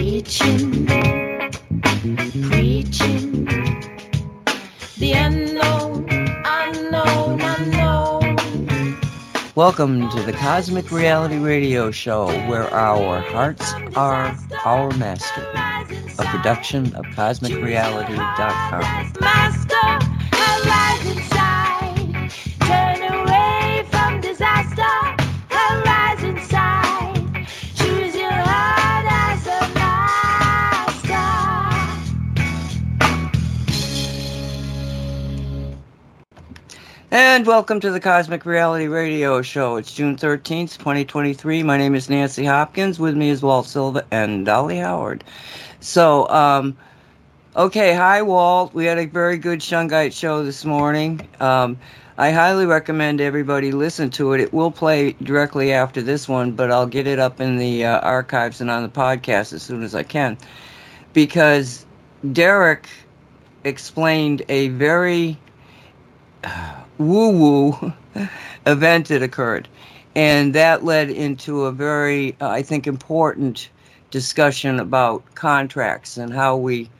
teaching, preaching, the unknown, unknown, unknown. Welcome to the Cosmic Reality Radio Show, where our hearts are our master. A production of CosmicReality.com. And welcome to the Cosmic Reality Radio Show. It's June 13th, 2023. My name is Nancy Hopkins. With me is Walt Silva and Dolly Howard. So, um, okay, hi, Walt. We had a very good Shungite show this morning. Um, I highly recommend everybody listen to it. It will play directly after this one, but I'll get it up in the uh, archives and on the podcast as soon as I can. Because Derek explained a very woo woo event that occurred. And that led into a very, uh, I think, important discussion about contracts and how we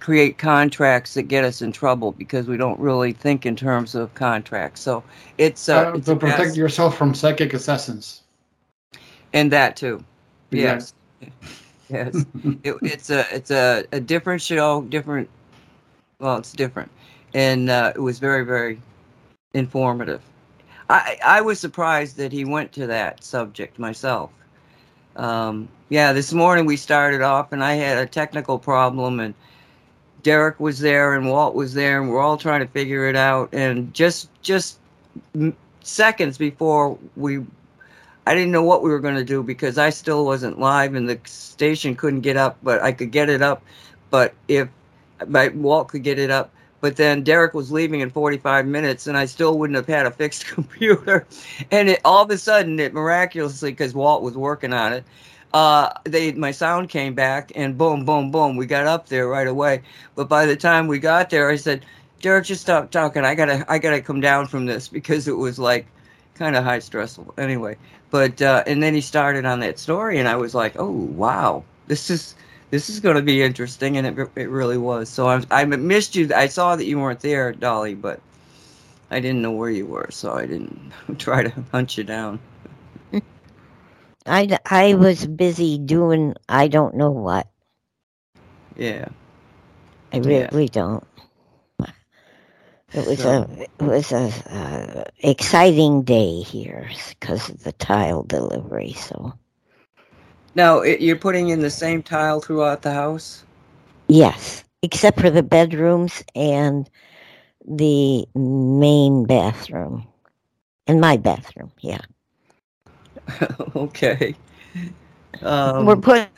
create contracts that get us in trouble because we don't really think in terms of contracts. So it's, uh, Uh, it's to protect yourself from psychic assassins. and that too. Yeah. Yes. yes. It, it's a it's a, a different show, different. Well, it's different, and uh, it was very very informative. I I was surprised that he went to that subject myself. Um, yeah, this morning we started off, and I had a technical problem, and Derek was there, and Walt was there, and we're all trying to figure it out. And just just seconds before we I didn't know what we were going to do because I still wasn't live and the station couldn't get up, but I could get it up. But if my Walt could get it up, but then Derek was leaving in 45 minutes and I still wouldn't have had a fixed computer. And it all of a sudden, it miraculously, because Walt was working on it, uh, they my sound came back and boom, boom, boom, we got up there right away. But by the time we got there, I said, Derek, just stop talking. I gotta, I gotta come down from this because it was like kind of high stressful. Anyway, but uh, and then he started on that story, and I was like, oh wow, this is this is going to be interesting, and it it really was. So I I missed you. I saw that you weren't there, Dolly, but I didn't know where you were, so I didn't try to hunt you down. I, I was busy doing I don't know what. Yeah. I Yeah. really don't. It was So- a it was a uh, exciting day here because of the tile delivery. So Now it, you're putting in the same tile throughout the house. yes, except for the bedrooms and the main bathroom and my bathroom. Yeah, okay. Um, we're putting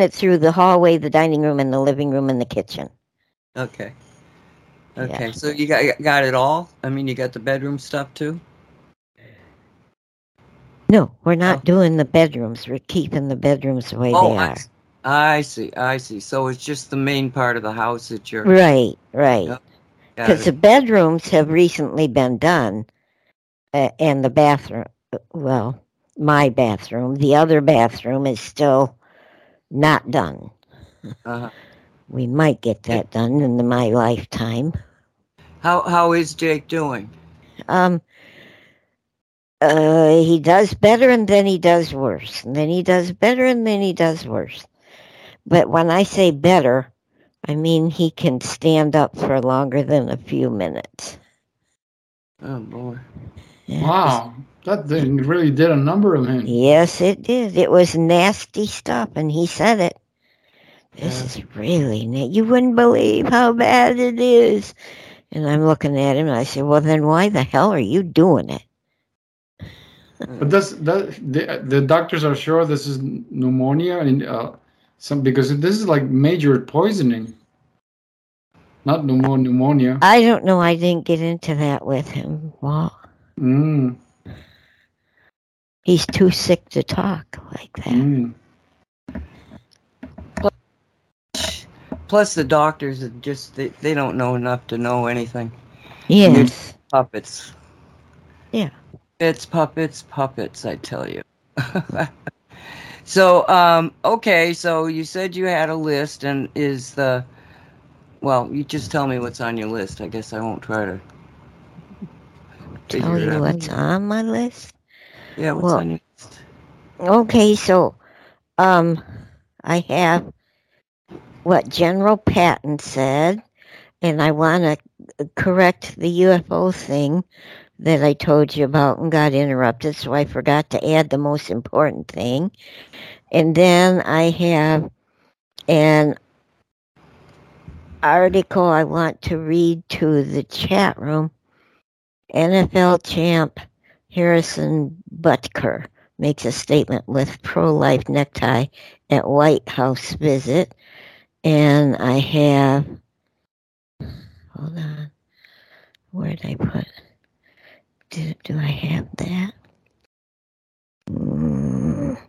it through the hallway, the dining room, and the living room and the kitchen. okay. Okay. Yeah. So you got got it all. I mean, you got the bedroom stuff too. No, we're not Oh. doing the bedrooms. We're keeping the bedrooms the way Oh, they I are. s- I see. I see. So it's just the main part of the house that you're. Right, right. Because the bedrooms have recently been done, uh, and the bathroom, well, my bathroom, the other bathroom is still not done. Uh-huh. We might get that done in my lifetime. How how is Jake doing? Um, uh, he does better and then he does worse, and then he does better and then he does worse. But when I say better, I mean he can stand up for longer than a few minutes. Oh boy. Yeah. Wow, that thing really did a number on him. Yes, it did. It was nasty stuff, and he said it. This Yeah. is really na- you wouldn't believe how bad it is. And I'm looking at him, and I said, "Well, then why the hell are you doing it?" But that's that the, the doctors are sure this is pneumonia and uh, some because this is like major poisoning, not pneumo- pneumonia. I don't know. I didn't get into that with him. Well, Mm, he's too sick to talk like that. mm. Plus the doctors are just they, they don't know enough to know anything. Yes. Puppets. Yeah. It's puppets, puppets, I tell you. So, um, okay, so you said you had a list, and is the well, you just tell me what's on your list. I guess I won't try to Tell you out. what's on my list. Yeah, what's well- on your list? Okay, so um I have what General Patton said, and I want to correct the UFO thing that I told you about and got interrupted, so I forgot to add the most important thing. And then I have an article I want to read to the chat room. NFL champ Harrison Butker makes a statement with pro-life necktie at White House visit, and I have. Hold on, where did I put? Do, do I have that? Mm,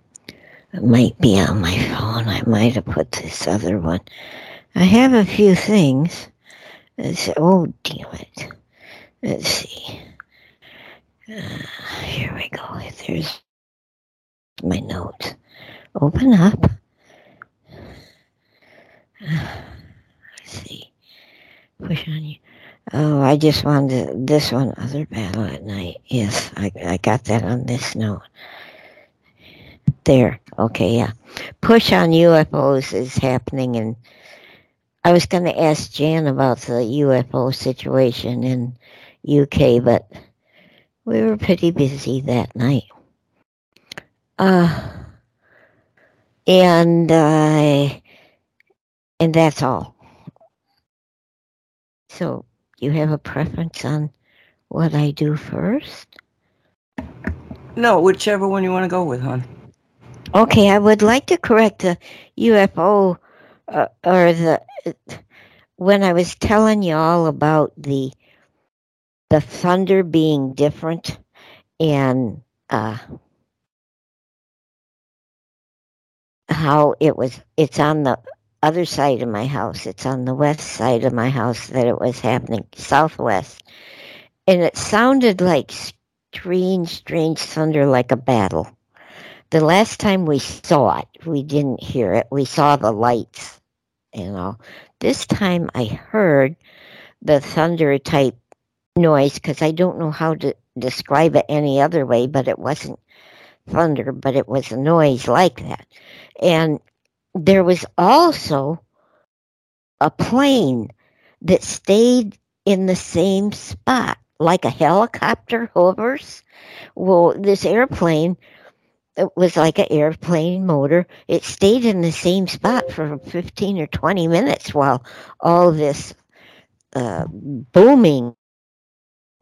it might be on my phone. I might have put this other one. I have a few things. It's, oh, damn it. Let's see. Uh, here we go. There's my notes. Open up. Let's see. Push on you. Oh, I just wanted this one, Other Battle at Night. Yes, I, I got that on this note. There. Okay, yeah. Push on UFOs is happening, and I was going to ask Jan about the UFO situation in UK, but we were pretty busy that night. Uh, and uh, and that's all. So you have a preference on what I do first? No, whichever one you want to go with, hon. Okay, I would like to correct the UFO uh, or the when I was telling you all about the the thunder being different and uh, how it was it's on the other side of my house. It's on the west side of my house that it was happening southwest. And it sounded like strange strange thunder like a battle. The last time we saw it we didn't hear it. We saw the lights you know. This time i heard the thunder type noise because i don't know how to describe it any other way but it wasn't thunder but it was a noise like that. And there was also a plane that stayed in the same spot like a helicopter hovers. Well this airplane it was like an airplane motor. It stayed in the same spot for 15 or 20 minutes while all this uh, booming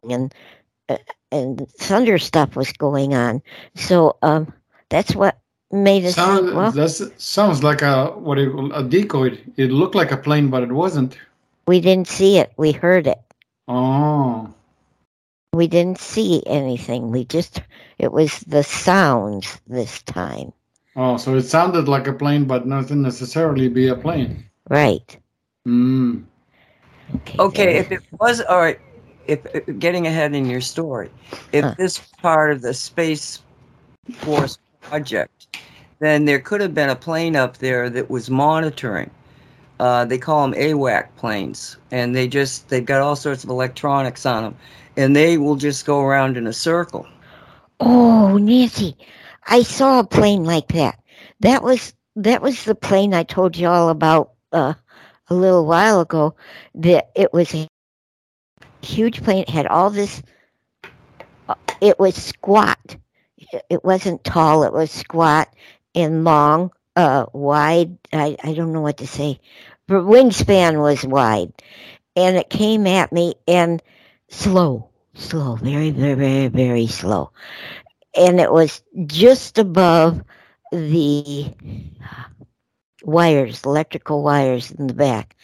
and uh, and thunder stuff was going on. So um that's what made us Sound, think, well that's, sounds like a what do you call a decoy. It looked like a plane, but it wasn't. we didn't see it we heard it Oh, we didn't see anything we just it was the sounds this time oh, so it sounded like a plane, but nothing necessarily be a plane. right Mm. okay Okay, if it was all right, if, if getting ahead in your story, if Huh. this part of the space force project, then there could have been a plane up there that was monitoring. Uh, they call them AWAC planes, and they just they've got all sorts of electronics on them, and they will just go around in a circle. Oh, Nancy, I saw a plane like that. That was that was the plane I told you all about uh, a little while ago. That it was a huge plane. It had all this. uh, It was squat. It- wasn't tall. It was squat and long, uh, wide. I I don't know what to say. But wingspan was wide, and it came at me and slow, slow, very, very, very, very slow and it was just above the wires, electrical wires in the back.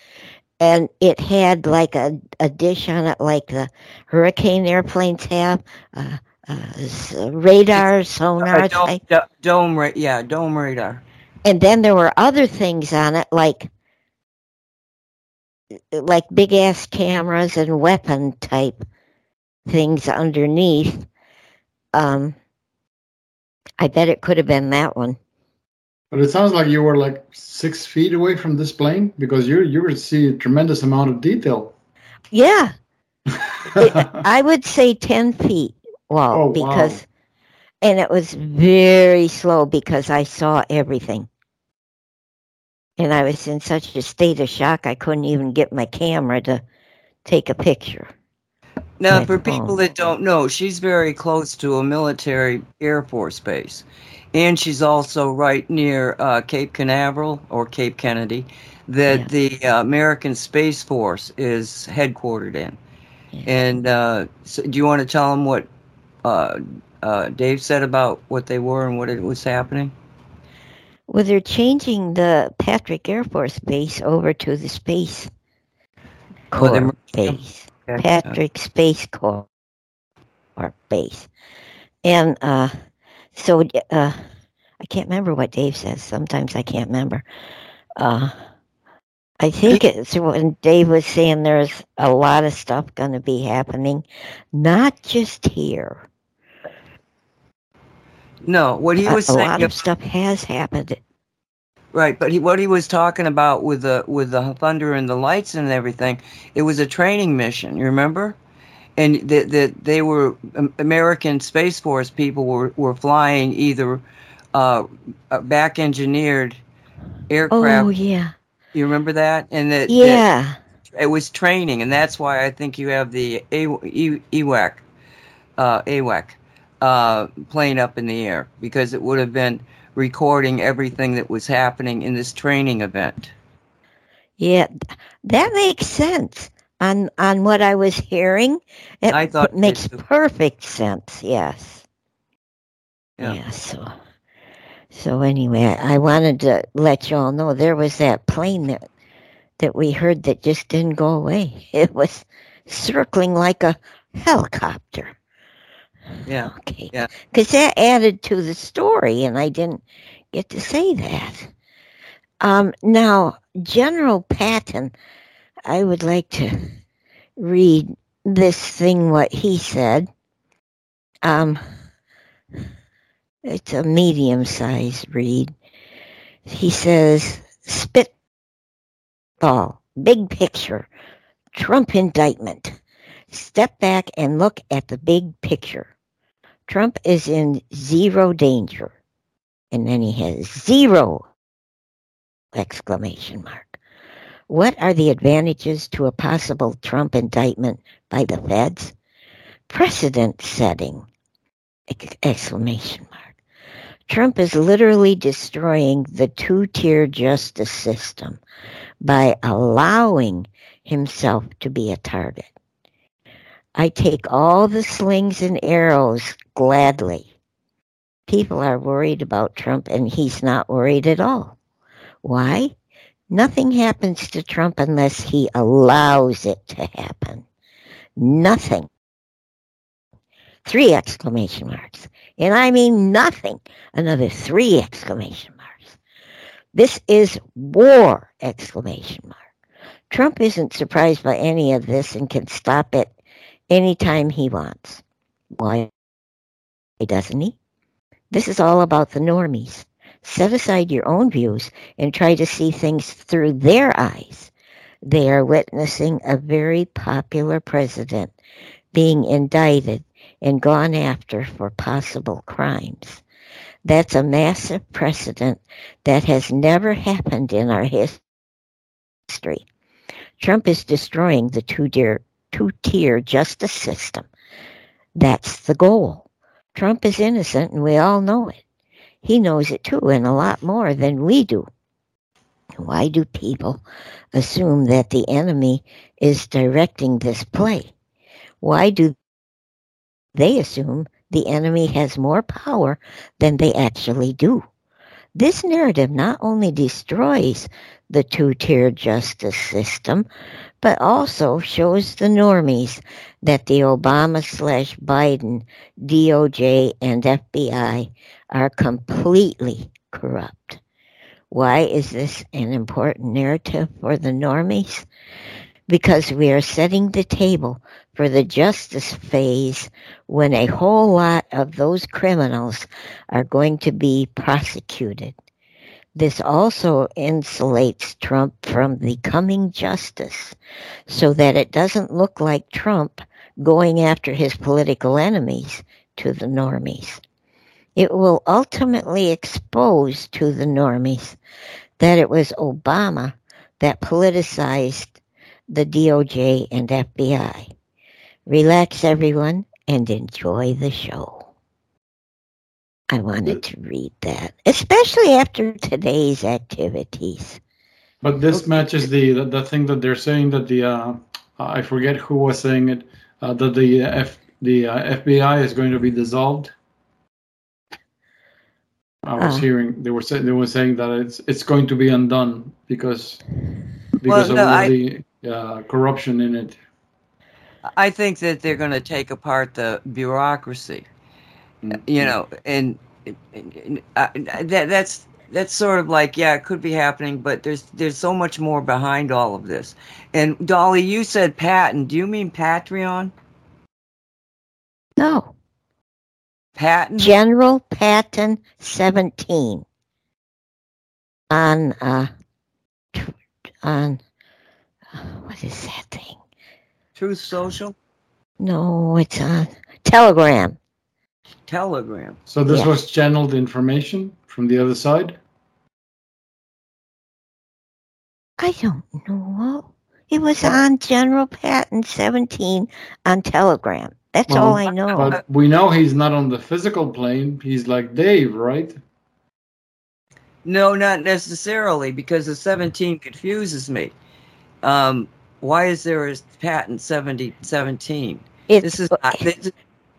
And it had like a, a dish on it, like the hurricane airplanes have, uh, uh, s- radar, sonar Uh, dome, type. do- dome, ra- yeah, dome radar. And then there were other things on it, like like big ass cameras and weapon type things underneath. Um, I bet it could have been that one. But it sounds like you were like six feet away from this plane because you you would see a tremendous amount of detail. Yeah, it, I would say 10 feet. Well, Oh, wow. because, and it was very slow because I saw everything. And I was in such a state of shock, I couldn't even get my camera to take a picture. Now, for people Oh. that don't know, she's very close to a military Air Force base. And she's also right near uh, Cape Canaveral or Cape Kennedy, that Yeah. the uh, American Space Force is headquartered in. Yeah. And uh, so do you want to tell them what uh, uh, Dave said about what they were and what it was happening? Well, they're changing the Patrick Air Force Base over to the Space Oh, Corps them? Base. Okay. Patrick Space Corps or base. And uh, so uh, I can't remember what Dave says. Sometimes I can't remember. Uh, I think it's when Dave was saying there's a lot of stuff going to be happening, not just here. No, what he A- was a, saying lot of stuff has happened. Right, but he, what he was talking about with the with the thunder and the lights and everything, it was a training mission. You remember? And that that they were um, American Space Force people were were flying either uh, uh, back engineered aircraft. Oh yeah, You remember that? And that, that yeah. it was training, and that's why I think you have the A- E- EWAC, uh, AWAC, uh, plane up in the air because it would have been recording everything that was happening in this training event. Yeah, that makes sense on on what I was hearing. It I thought it makes too. perfect sense. Yes. Yeah. Yeah. So, so anyway, I I wanted to let you all know there was that plane that that we heard that just didn't go away. It was circling like a helicopter. Yeah. Okay. Yeah. Because that added to the story, and I didn't get to say that. Um, now, General Patton, I would like to read this thing, what he said. Um, it's a medium sized read. He says, Spitball, big picture, Trump indictment. Step back and look at the big picture. Trump is in zero danger. And then he has zero exclamation mark. What are the advantages to a possible Trump indictment by the feds? Precedent setting. ex- Exclamation mark. Trump is literally destroying the two-tier justice system by allowing himself to be a target. I take all the slings and arrows gladly. People are worried about Trump and he's not worried at all. Why? Nothing happens to Trump unless he allows it to happen. Nothing. Three exclamation marks. And I mean nothing. Another three exclamation marks. This is war! Exclamation mark. Trump isn't surprised by any of this and can stop it anytime he wants. Why doesn't he? This is all about the normies. Set aside your own views and try to see things through their eyes. They are witnessing a very popular president being indicted and gone after for possible crimes. That's a massive precedent that has never happened in our history. Trump is destroying the two-tier, two-tier justice system. That's the goal. Trump is innocent and we all know it. He knows it too and a lot more than we do. Why do people assume that the enemy is directing this play? Why do they assume the enemy has more power than they actually do? This narrative not only destroys the two-tier justice system, but also shows the normies that the Obama slash Biden DOJ and FBI are completely corrupt. Why is this an important narrative for the normies? Because we are setting the table for the justice phase when a whole lot of those criminals are going to be prosecuted. This also insulates Trump from the coming justice so that it doesn't look like Trump going after his political enemies to the normies. It will ultimately expose to the normies that it was Obama that politicized the DOJ and FBI. Relax, everyone, and enjoy the show. I wanted to read that, especially after today's activities. But this matches the, the the thing that they're saying that the uh, I forget who was saying it uh, that the F the uh, FBI is going to be dissolved. I was Oh. hearing they were saying they were saying that it's it's going to be undone because because no, of all I- the uh, corruption in it. I think that they're going to take apart the bureaucracy. You know, and, and- uh, that that's that's sort of like yeah, it could be happening, but there's there's so much more behind all of this. And Dolly, you said Patton. Do you mean Patreon? No, Patton? General Patton 17 on uh on uh, what is that thing? Truth Social? No, it's on Telegram. Telegram. So this Yeah. was channeled information from the other side. I don't know. It was on General Patton 17 on Telegram. That's Well, all I know. But we know he's not on the physical plane. He's like Dave, right? No, not necessarily, because the 17 confuses me. Um, why is there a Patton 70, 17? It's, This is not, this,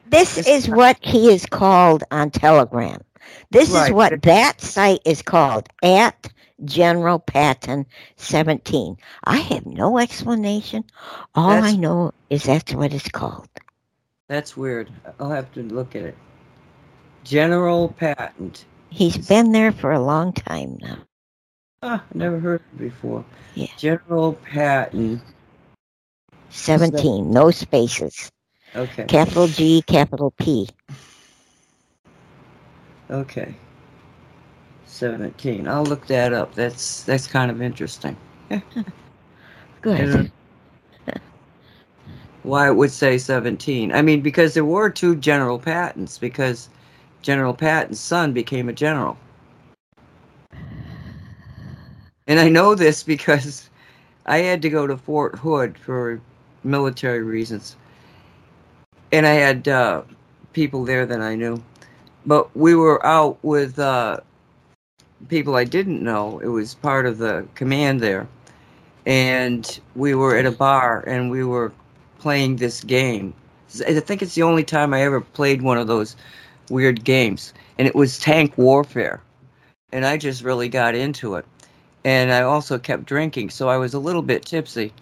this is what he is called on Telegram. This is what that site is called at General Patton 17. I have no explanation. All That's- I know is that's what it's called. that's weird. I'll have to look at it. General Patton. He's been there for a long time now. Ah, never heard of it before. Yeah. General Patton. 17, no spaces. Okay. Capital G, capital P. Okay. 17. I'll look that up. That's that's kind of interesting. Good. Why it would say 17. I mean, because there were two General Pattons, because General Patton's son became a general. And I know this because I had to go to Fort Hood for military reasons. And I had uh, people there that I knew. But we were out with uh, people I didn't know. It was part of the command there. And we were at a bar and we were playing this game. I think it's the only time I ever played one of those weird games. And it was tank warfare. And I just really got into it. And I also kept drinking, so I was a little bit tipsy.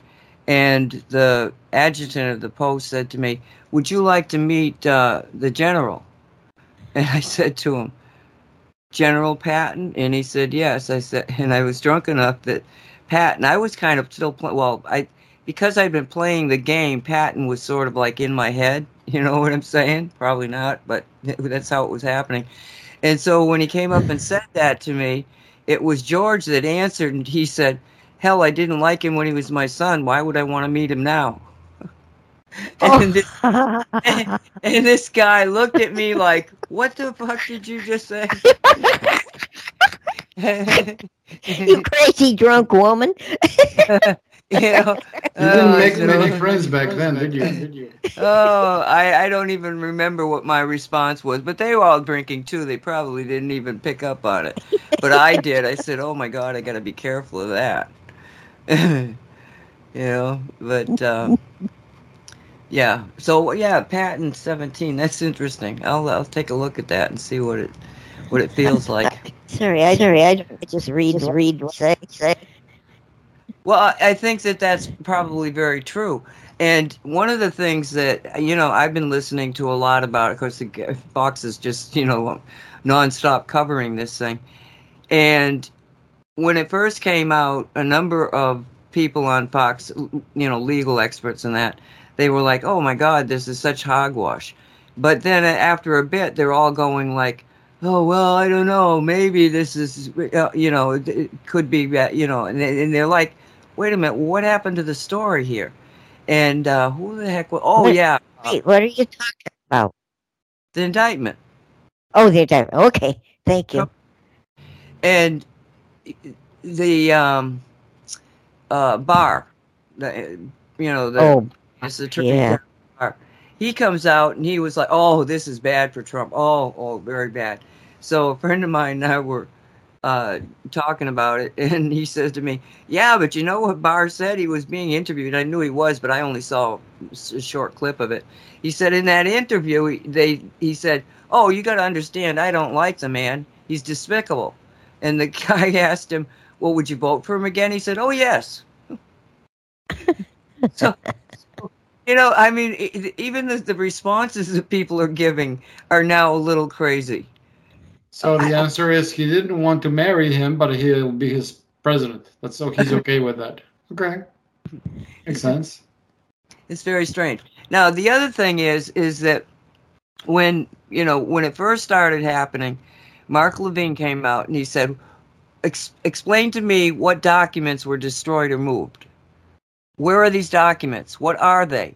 And the adjutant of the post said to me, Would you like to meet uh, the general? And I said to him, General Patton? And he said, Yes. I said, and I was drunk enough that Patton, I was kind of still playing, well, I, because I'd been playing the game, Patton was sort of like in my head. You know what I'm saying? Probably not, but that's how it was happening. And so when he came up and said that to me, it was George that answered, and he said, Hell, I didn't like him when he was my son. Why would I want to meet him now? Oh. and, this, and this guy looked at me like, What the fuck did you just say? you crazy drunk woman. you know, You didn't oh, make so- many friends back then, did you? Oh, I, I don't even remember what my response was, but they were all drinking too. They probably didn't even pick up on it. But I did. I said, oh my God, I got to be careful of that. you know, but um, yeah. So, yeah, Patton 17. That's interesting. I'll, I'll take a look at that and see what it what it feels like. Sorry, I sorry, I just read, read, say, say. Well, I- think that that's probably very true. And one of the things that you know I've been listening to a lot about, of course, the Fox is just you know nonstop covering this thing. And when it first came out, a number of people on Fox, you know, legal experts and that, they were like, "Oh my God, this is such hogwash." But then after a bit, they're all going like, oh well, I don't know, maybe this is, uh, you know, it, could be that, you know, and, they, and they're like, wait a minute, what happened to the story here? And uh, who the heck? Was, oh Wait, yeah, Wait, what are you talking about? the indictment. Oh, the indictment. Okay, thank you. And the um uh Barr the you know the Oh, it's the yeah. Barr. he comes out and he was like oh this is bad for trump. Oh oh very bad. So a friend of mine and i were uh talking about it and he says to me yeah but you know what Barr said? He was being interviewed. I knew he was but i only saw a short clip of it. He said in that interview they he said oh you got to understand i don't like the man. He's despicable and the guy asked him well would you vote for him again he said oh yes so you know i mean e- even the, the responses that people are giving are now a little crazy So oh, the answer is he didn't want to marry him, but he'll be his president. That's so he's okay with that. Okay, makes sense. It's very strange. Now the other thing is is that when you know when it first started happening, Mark Levin came out and he said, Ex- "Explain to me what documents were destroyed or moved. Where are these documents? What are they?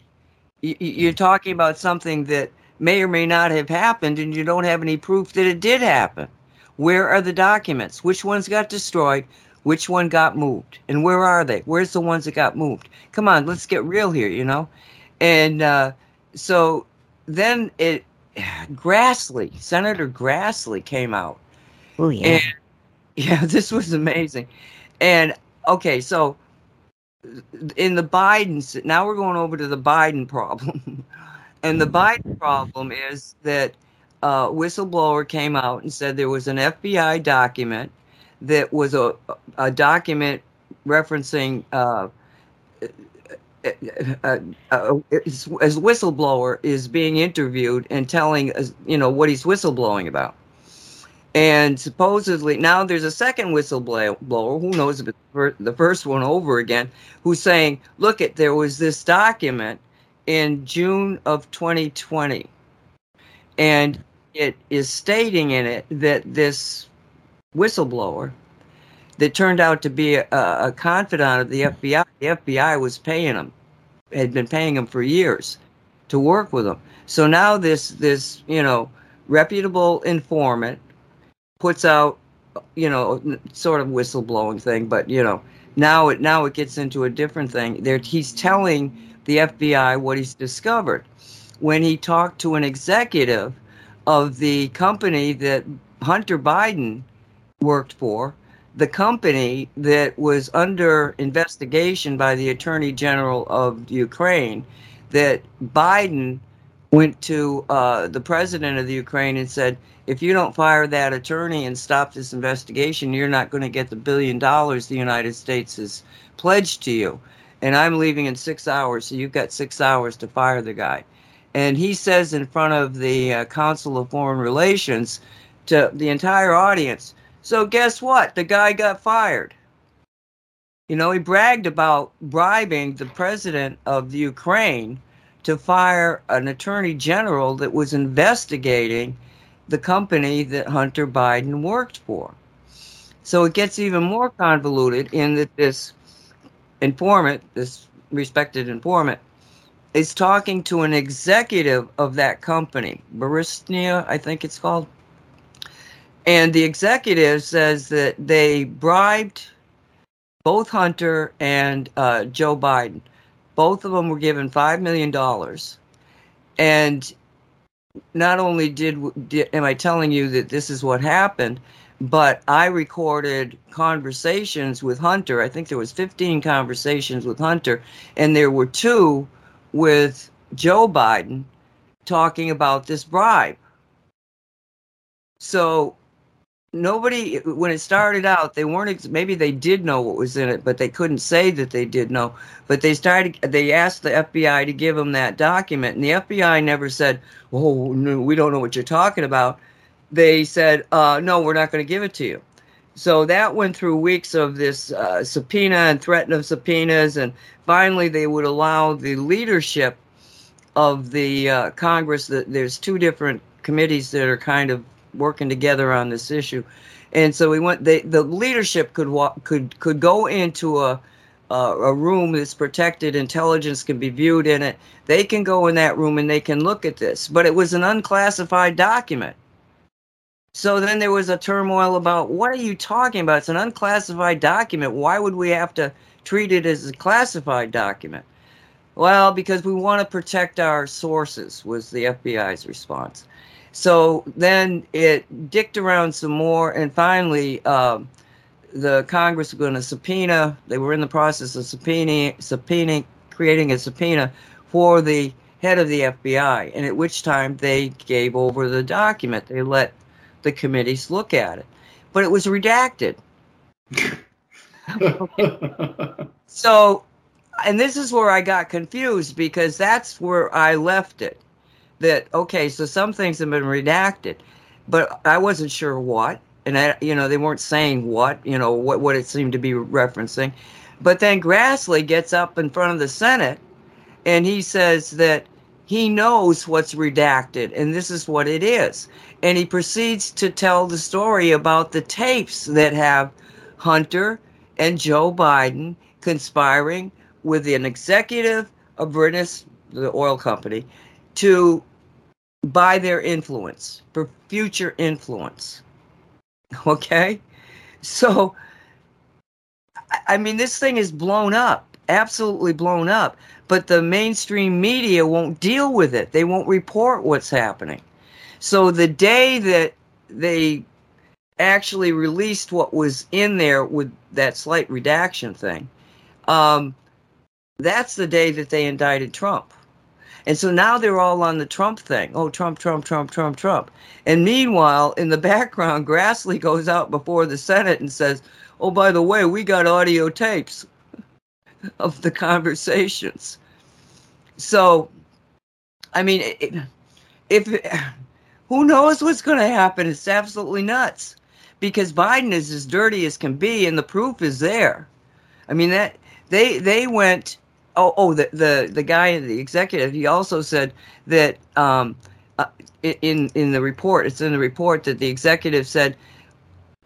Y- You're talking about something that may or may not have happened, and you don't have any proof that it did happen. Where are the documents? Which ones got destroyed? Which one got moved? And where are they? Where's the ones that got moved? Come on, let's get real here, you know? And uh, so then it, Grassley, Senator Grassley came out. Oh, yeah. And yeah, this was amazing. And okay, so in the Biden, now we're going over to the Biden problem. and the Biden problem is that uh, whistleblower came out and said there was an FBI document that was a, a document referencing uh, uh, uh, as as whistleblower is being interviewed and telling us, you know, what he's whistleblowing about. And supposedly now there's a second whistleblower, who knows if it's the first one over again, who's saying, look, at there was this document in June of 2020, and it is stating in it that this whistleblower that turned out to be a, a confidant of the FBI. The FBI was paying him, had been paying him for years to work with him. So now this this you know reputable informant puts out you know sort of whistleblowing thing, but you know now it now it gets into a different thing. There he's telling the FBI what he's discovered when he talked to an executive of the company that Hunter Biden worked for the company that was under investigation by the Attorney General of Ukraine, that Biden went to uh, the president of the Ukraine and said, if you don't fire that attorney and stop this investigation, you're not going to get the billion dollars the United States has pledged to you. And I'm leaving in six hours, so you've got six hours to fire the guy. And he says in front of the uh, Council of Foreign Relations to the entire audience, so guess what? The guy got fired. You know, he bragged about bribing the president of the Ukraine to fire an attorney general that was investigating the company that Hunter Biden worked for. So it gets even more convoluted in that this informant, this respected informant, is talking to an executive of that company, Burisma, I think it's called. And the executive says that they bribed both Hunter and uh, Joe Biden. Both of them were given $5 million. And not only did, did am I telling you that this is what happened, but I recorded conversations with Hunter. I think there was 15 conversations with Hunter, and there were two with Joe Biden talking about this bribe. So nobody when it started out they weren't maybe they did know what was in it but they couldn't say that they did know. But they started they asked the FBI to give them that document and the FBI never said oh no we don't know what you're talking about. They said uh, no we're not going to give it to you. So that went through weeks of this uh, subpoena and threat of subpoenas and finally they would allow the leadership of the uh, congress that there's two different committees that are kind of working together on this issue, and so we went. They, the leadership could walk, could could go into a uh, a room that's protected. Intelligence can be viewed in it. They can go in that room and they can look at this. But it was an unclassified document. So then there was a turmoil about what are you talking about? It's an unclassified document. Why would we have to treat it as a classified document? Well, because we want to protect our sources, was the FBI's response. So then it dicked around some more, and finally, um, the Congress was going to subpoena. They were in the process of subpoenaing, subpoenaing, creating a subpoena for the head of the FBI, and at which time they gave over the document. They let the committees look at it, but it was redacted. so, and this is where I got confused because that's where I left it. That okay, so some things have been redacted, but I wasn't sure what, and I, you know, they weren't saying what, you know, what what it seemed to be referencing. But then Grassley gets up in front of the Senate, and he says that he knows what's redacted, and this is what it is. And he proceeds to tell the story about the tapes that have Hunter and Joe Biden conspiring with an executive of Burisma, the oil company, to buy their influence for future influence. Okay? So, I mean, this thing is blown up, absolutely blown up, but the mainstream media won't deal with it. They won't report what's happening. So the day that they actually released what was in there with that slight redaction thing, um, that's the day that they indicted Trump. And so now they're all on the Trump thing. Oh, Trump, Trump, Trump, Trump, Trump. And meanwhile, in the background, Grassley goes out before the Senate and says, Oh, by the way, we got audio tapes of the conversations. So, I mean, if who knows what's going to happen? It's absolutely nuts because Biden is as dirty as can be, and the proof is there. I mean that they they went oh oh the the the guy the executive he also said that um, uh, in in the report it's in the report that the executive said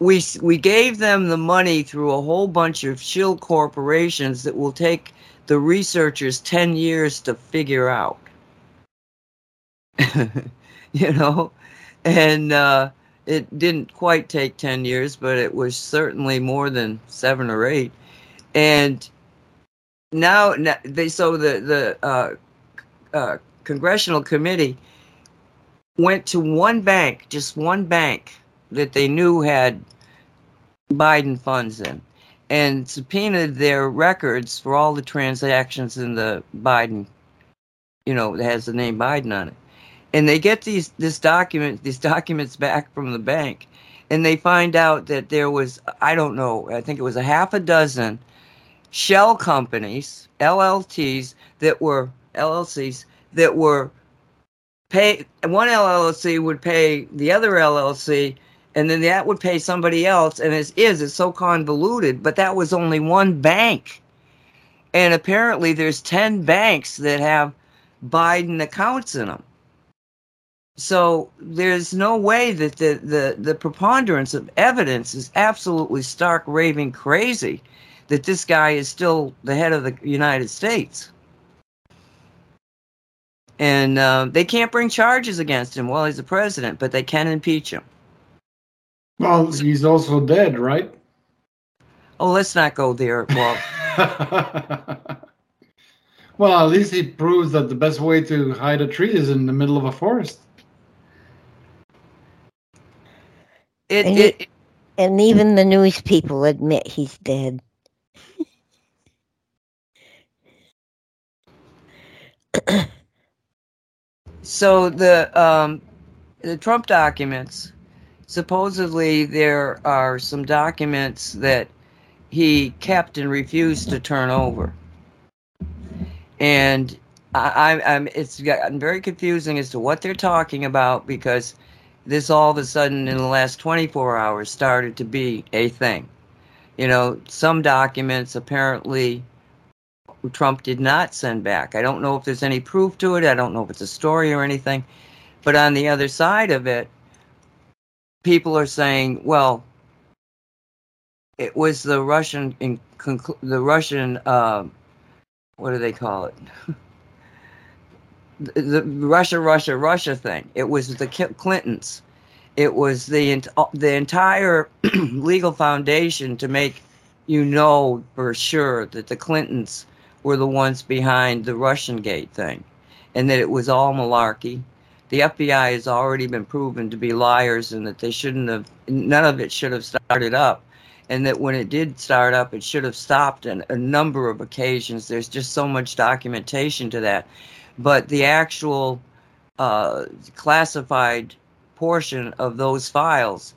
we we gave them the money through a whole bunch of shill corporations that will take the researchers 10 years to figure out. You know? And uh, it didn't quite take 10 years but it was certainly more than 7 or 8 and now, they so the the uh, uh, congressional committee went to one bank, just one bank that they knew had Biden funds in, and subpoenaed their records for all the transactions in the Biden, you know, that has the name Biden on it. And they get these this document, these documents back from the bank, and they find out that there was I don't know, I think it was a half a dozen shell companies, LLTs that were LLCs that were pay one LLC would pay the other LLC and then that would pay somebody else and it is it's so convoluted but that was only one bank. And apparently there's 10 banks that have Biden accounts in them so there's no way that the, the, the preponderance of evidence is absolutely stark raving crazy that this guy is still the head of the United States. And uh, they can't bring charges against him while he's the president, but they can impeach him. Well, he's also dead, right? Oh, let's not go there, Well, well, at least he proves that the best way to hide a tree is in the middle of a forest. It, and, it, he, and even the news people admit he's dead. So the um, the Trump documents, supposedly there are some documents that he kept and refused to turn over, and I, I'm it's gotten very confusing as to what they're talking about because this all of a sudden in the last 24 hours started to be a thing. You know, some documents apparently Trump did not send back. I don't know if there's any proof to it. I don't know if it's a story or anything. But on the other side of it, people are saying, well, it was the Russian the Russian uh, what do they call it? the, the Russia, Russia, Russia thing. It was the Clintons. It was the the entire legal foundation to make you know for sure that the Clintons were the ones behind the Russian Gate thing, and that it was all malarkey. The FBI has already been proven to be liars, and that they shouldn't have. None of it should have started up and that when it did start up, it should have stopped on a number of occasions. There's just so much documentation to that. But the actual uh, classified portion of those files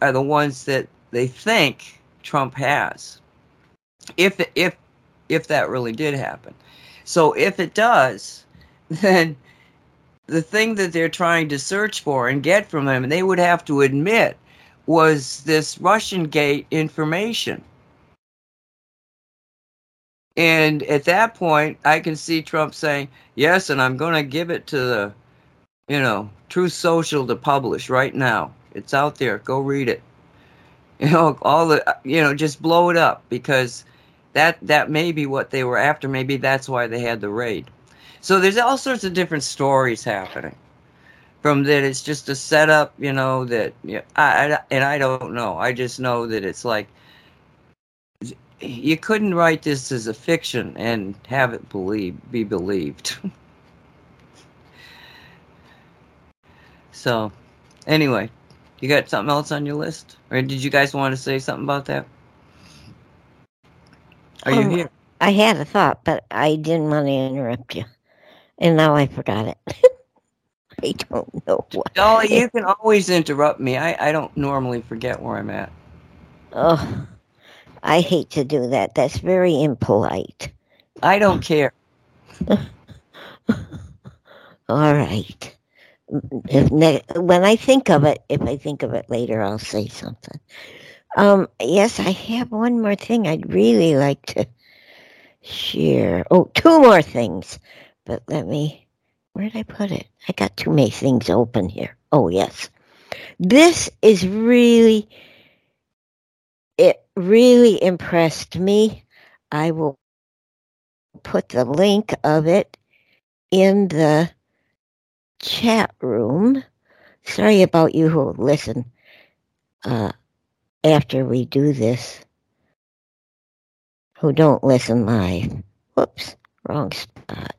are the ones that they think Trump has. If if if that really did happen, so if it does, then the thing that they're trying to search for and get from and they would have to admit was this Russian gate information. And at that point, I can see Trump saying, yes, and I'm going to give it to the, you know, Truth Social to publish right now. It's out there. Go read it. You know, all the, you know, just blow it up because that that may be what they were after. Maybe that's why they had the raid. So there's all sorts of different stories happening from that. It's just a setup you know that yeah, I, I and i don't know. I just know that it's like you couldn't write this as a fiction and have it believe be believed. So anyway you got something else on your list? Or did you guys want to say something about that are you Um, here I had a thought, but I didn't want to interrupt you. And now I forgot it. I don't know what. Dolly, you can always interrupt me. I, I don't normally forget where I'm at. Oh, I hate to do that. That's very impolite. I don't care. All right. If ne- when I think of it, if I think of it later, I'll say something. Um, yes, I have one more thing I'd really like to share. Oh, two more things. But let me, where did I put it? I got too many things open here. Oh, yes. This is really, it really impressed me. I will put the link of it in the chat room. Sorry about you who listen uh, after we do this, who don't listen live. Whoops, wrong spot.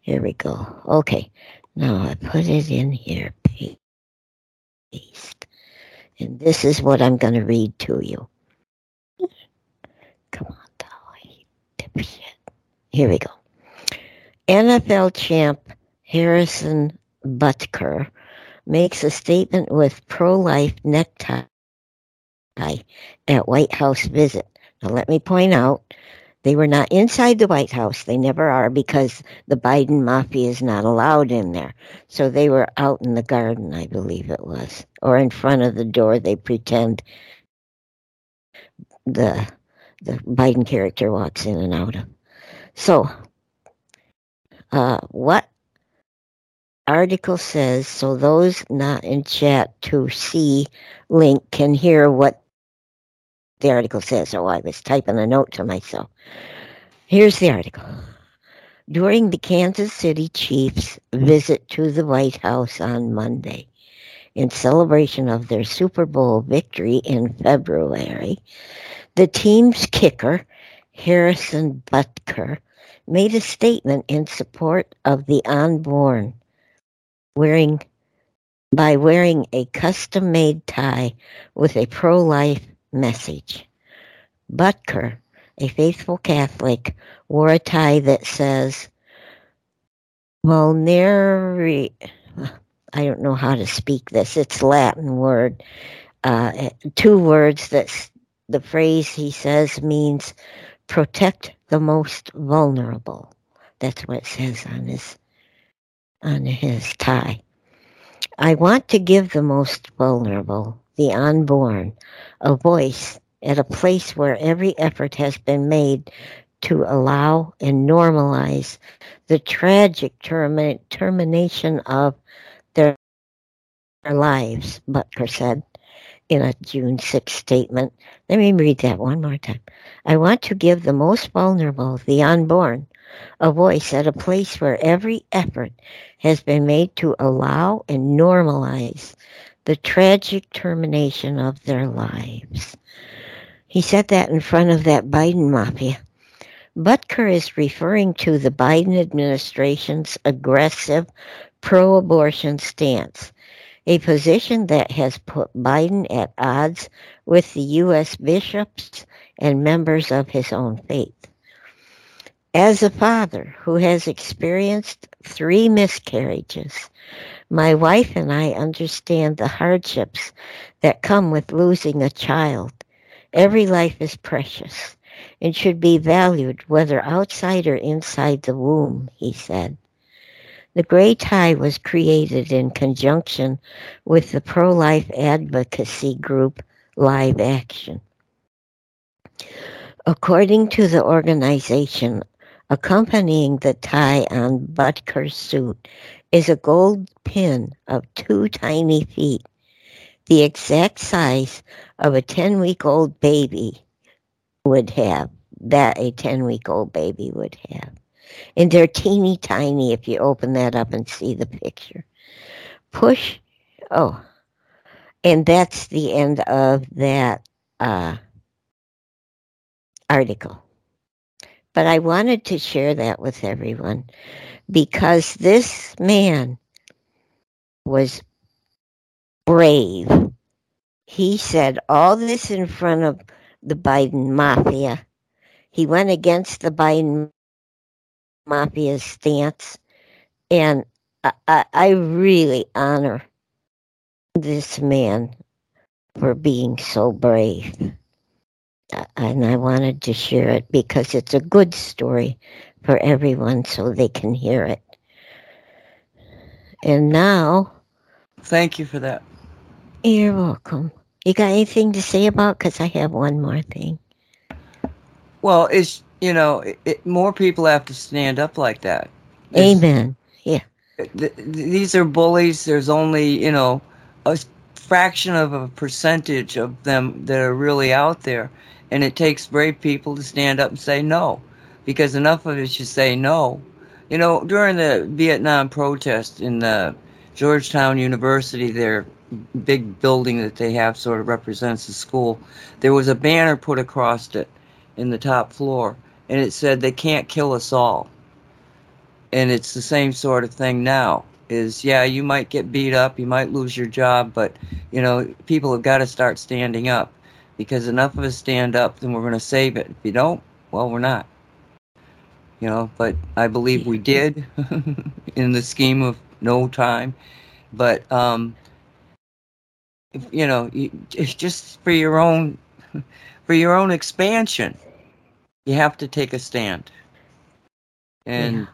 Here we go. Okay, now I put it in here. Paste. And this is what I'm going to read to you. Come on, Dolly. Dipshit. Here we go. NFL champ Harrison Butker makes a statement with pro-life necktie at White House visit. Now let me point out, they were not inside the White House. They never are because the Biden mafia is not allowed in there. So they were out in the garden, I believe it was, or in front of the door. They pretend the the Biden character walks in and out of. So, uh, what article says? So those not in chat to see link can hear what the article says. Oh, I was typing a note to myself. Here's the article. During the Kansas City Chiefs' visit to the White House on Monday, in celebration of their Super Bowl victory in February, the team's kicker, Harrison Butker, made a statement in support of the unborn, wearing by wearing a custom-made tie with a pro-life message. Butker, a faithful Catholic, wore a tie that says vulneri I don't know how to speak this. It's Latin word. Uh, two words that the phrase he says means protect the most vulnerable. That's what it says on his on his tie. I want to give the most vulnerable, the unborn, a voice at a place where every effort has been made to allow and normalize the tragic termi- termination of their lives, Butker said in a June 6 statement. Let me read that one more time. I want to give the most vulnerable, the unborn, a voice at a place where every effort has been made to allow and normalize the tragic termination of their lives. He said that in front of that Biden mafia. Butker is referring to the Biden administration's aggressive pro abortion stance, a position that has put Biden at odds with the U.S. bishops and members of his own faith. As a father who has experienced three miscarriages, my wife and I understand the hardships that come with losing a child. Every life is precious and should be valued whether outside or inside the womb, he said. The gray tie was created in conjunction with the pro life advocacy group Live Action. According to the organization, Accompanying the tie on Butker's suit is a gold pin of two tiny feet, the exact size of a 10 week old baby would have, that a 10 week old baby would have. And they're teeny tiny if you open that up and see the picture. Push, oh, and that's the end of that uh, article. But I wanted to share that with everyone because this man was brave. He said all this in front of the Biden mafia. He went against the Biden mafia's stance. And I, I really honor this man for being so brave and I wanted to share it because it's a good story for everyone so they can hear it. And now. Thank you for that. You're welcome. You got anything to say about? Because I have one more thing. Well, it's you know, it, it, more people have to stand up like that. Amen. Yeah. Th- these are bullies. There's only you know a fraction of a percentage of them that are really out there, and it takes brave people to stand up and say no, because enough of us should say no. You know, during the Vietnam protest in the Georgetown University, their big building that they have sort of represents the school, there was a banner put across it in the top floor, and it said, They can't kill us all. And it's the same sort of thing now is yeah you might get beat up you might lose your job but you know people have got to start standing up because enough of us stand up, then we're going to save it. If you don't, well, we're not. You know, but I believe we did in the scheme of no time. But, um, you know, just for your own, for your own expansion, you have to take a stand. And yeah.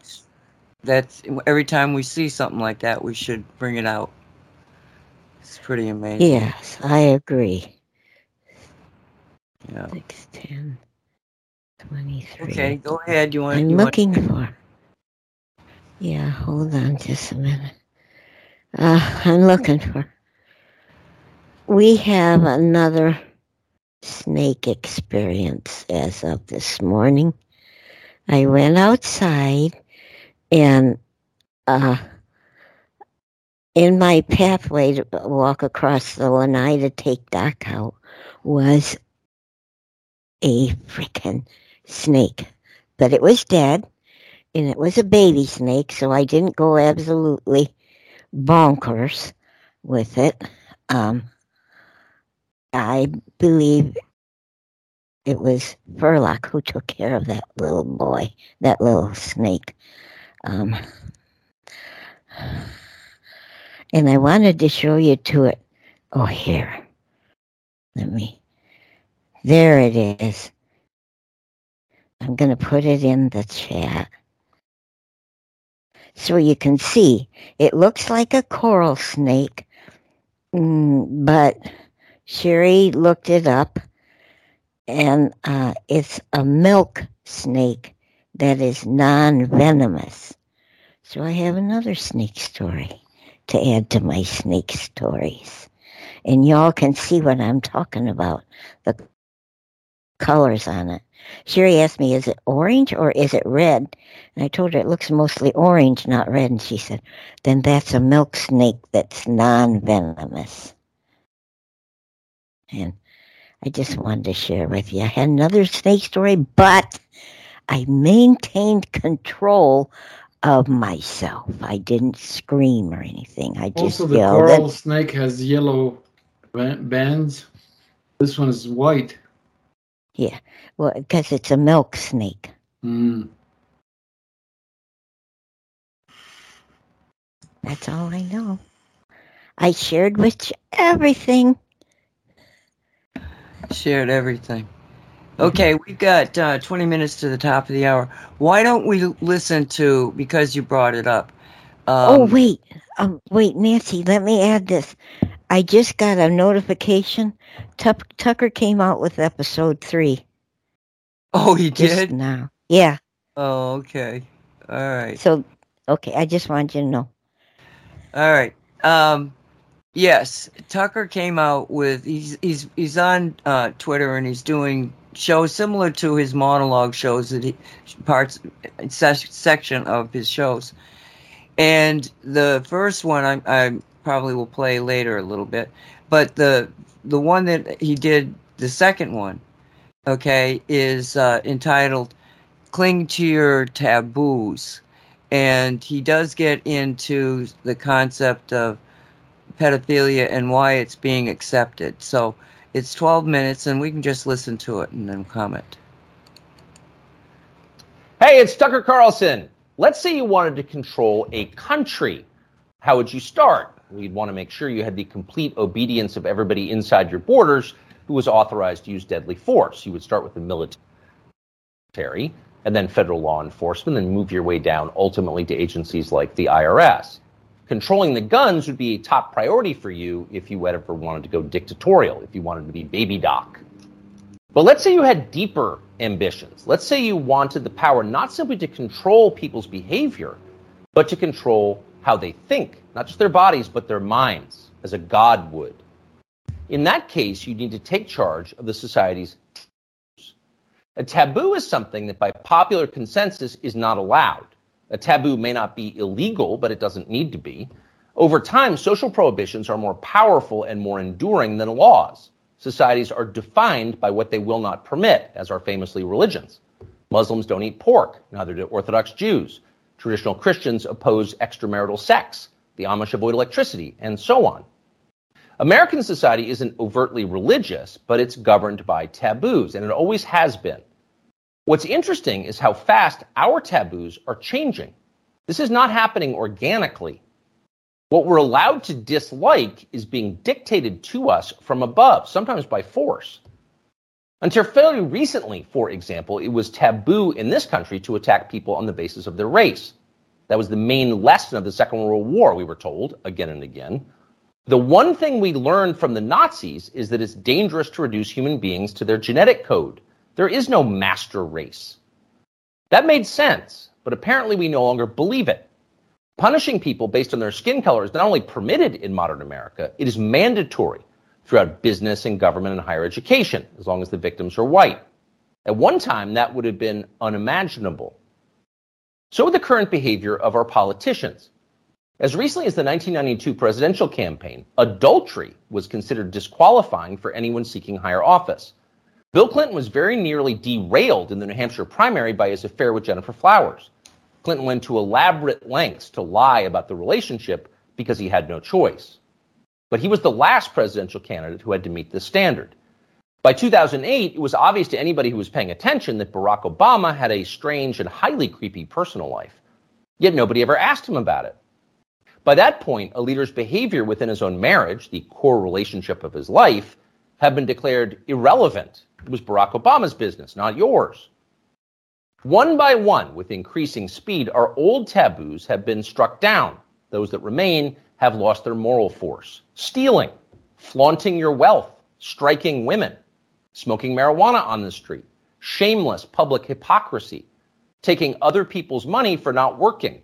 that's every time we see something like that, we should bring it out. It's pretty amazing. Yes, I agree. Yeah. 6, 10, 23. Okay, go ahead. You want? I'm you looking want... for. Yeah, hold on just a minute. Uh, I'm looking for. We have another snake experience as of this morning. I went outside and uh, in my pathway to walk across the lanai to take Doc out was a freaking snake. But it was dead, and it was a baby snake, so I didn't go absolutely bonkers with it. Um, I believe it was Furlock who took care of that little boy, that little snake. Um, and I wanted to show you to it. Oh, here. Let me there it is. I'm going to put it in the chat. So you can see, it looks like a coral snake, mm, but Sherry looked it up, and uh, it's a milk snake that is non-venomous. So I have another snake story. to add to my snake stories. And y'all can see what I'm talking about. The colors on it. Sherry asked me, is it orange or is it red? And I told her it looks mostly orange, not red. And she said, then that's a milk snake that's non-venomous. And I just wanted to share with you. I had another snake story, but I maintained control of myself. I didn't scream or anything. I just Also, the yelled. coral snake has yellow bands. This one is white. Yeah, well, because it's a milk snake. Mm. That's all I know. I shared with you everything. Shared everything. Okay, we've got uh, 20 minutes to the top of the hour. Why don't we listen to, because you brought it up. Um, oh wait, um, wait, Nancy. Let me add this. I just got a notification. Tuck Tucker came out with episode three Oh, he just did? now. Yeah. Oh, okay. All right. So, okay. I just wanted you to know. All right. Um, yes, Tucker came out with he's he's he's on uh, Twitter and he's doing shows similar to his monologue shows that he parts se- section of his shows. And the first one I, I probably will play later a little bit, but the the one that he did the second one, okay, is uh, entitled "Cling to Your Taboos." and he does get into the concept of pedophilia and why it's being accepted. So it's 12 minutes, and we can just listen to it and then comment. Hey, it's Tucker Carlson. Let's say you wanted to control a country. How would you start? You'd want to make sure you had the complete obedience of everybody inside your borders who was authorized to use deadly force. You would start with the military and then federal law enforcement, then move your way down ultimately to agencies like the IRS. Controlling the guns would be a top priority for you if you ever wanted to go dictatorial, if you wanted to be baby doc. But let's say you had deeper ambitions. Let's say you wanted the power not simply to control people's behavior, but to control how they think, not just their bodies, but their minds, as a god would. In that case, you need to take charge of the society's taboos. a taboo is something that by popular consensus is not allowed. A taboo may not be illegal, but it doesn't need to be. Over time, social prohibitions are more powerful and more enduring than laws. Societies are defined by what they will not permit, as are famously religions. Muslims don't eat pork, neither do Orthodox Jews. Traditional Christians oppose extramarital sex. The Amish avoid electricity, and so on. American society isn't overtly religious, but it's governed by taboos, and it always has been. What's interesting is how fast our taboos are changing. This is not happening organically. What we're allowed to dislike is being dictated to us from above, sometimes by force. Until fairly recently, for example, it was taboo in this country to attack people on the basis of their race. That was the main lesson of the Second World War, we were told again and again. The one thing we learned from the Nazis is that it's dangerous to reduce human beings to their genetic code. There is no master race. That made sense, but apparently we no longer believe it. Punishing people based on their skin color is not only permitted in modern America, it is mandatory throughout business and government and higher education, as long as the victims are white. At one time, that would have been unimaginable. So the current behavior of our politicians. As recently as the 1992 presidential campaign, adultery was considered disqualifying for anyone seeking higher office. Bill Clinton was very nearly derailed in the New Hampshire primary by his affair with Gennifer Flowers. Clinton went to elaborate lengths to lie about the relationship because he had no choice. But he was the last presidential candidate who had to meet this standard. By 2008, it was obvious to anybody who was paying attention that Barack Obama had a strange and highly creepy personal life. Yet nobody ever asked him about it. By that point, a leader's behavior within his own marriage, the core relationship of his life, had been declared irrelevant. It was Barack Obama's business, not yours. One by one, with increasing speed, our old taboos have been struck down. Those that remain have lost their moral force. Stealing, flaunting your wealth, striking women, smoking marijuana on the street, shameless public hypocrisy, taking other people's money for not working,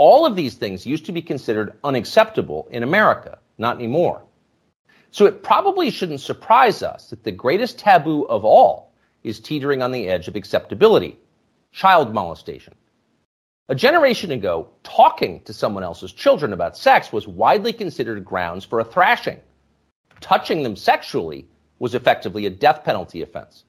All of these things used to be considered unacceptable in America, not anymore. So it probably shouldn't surprise us that the greatest taboo of all is teetering on the edge of acceptability child molestation. A generation ago, talking to someone else's children about sex was widely considered grounds for a thrashing. Touching them sexually was effectively a death penalty offense.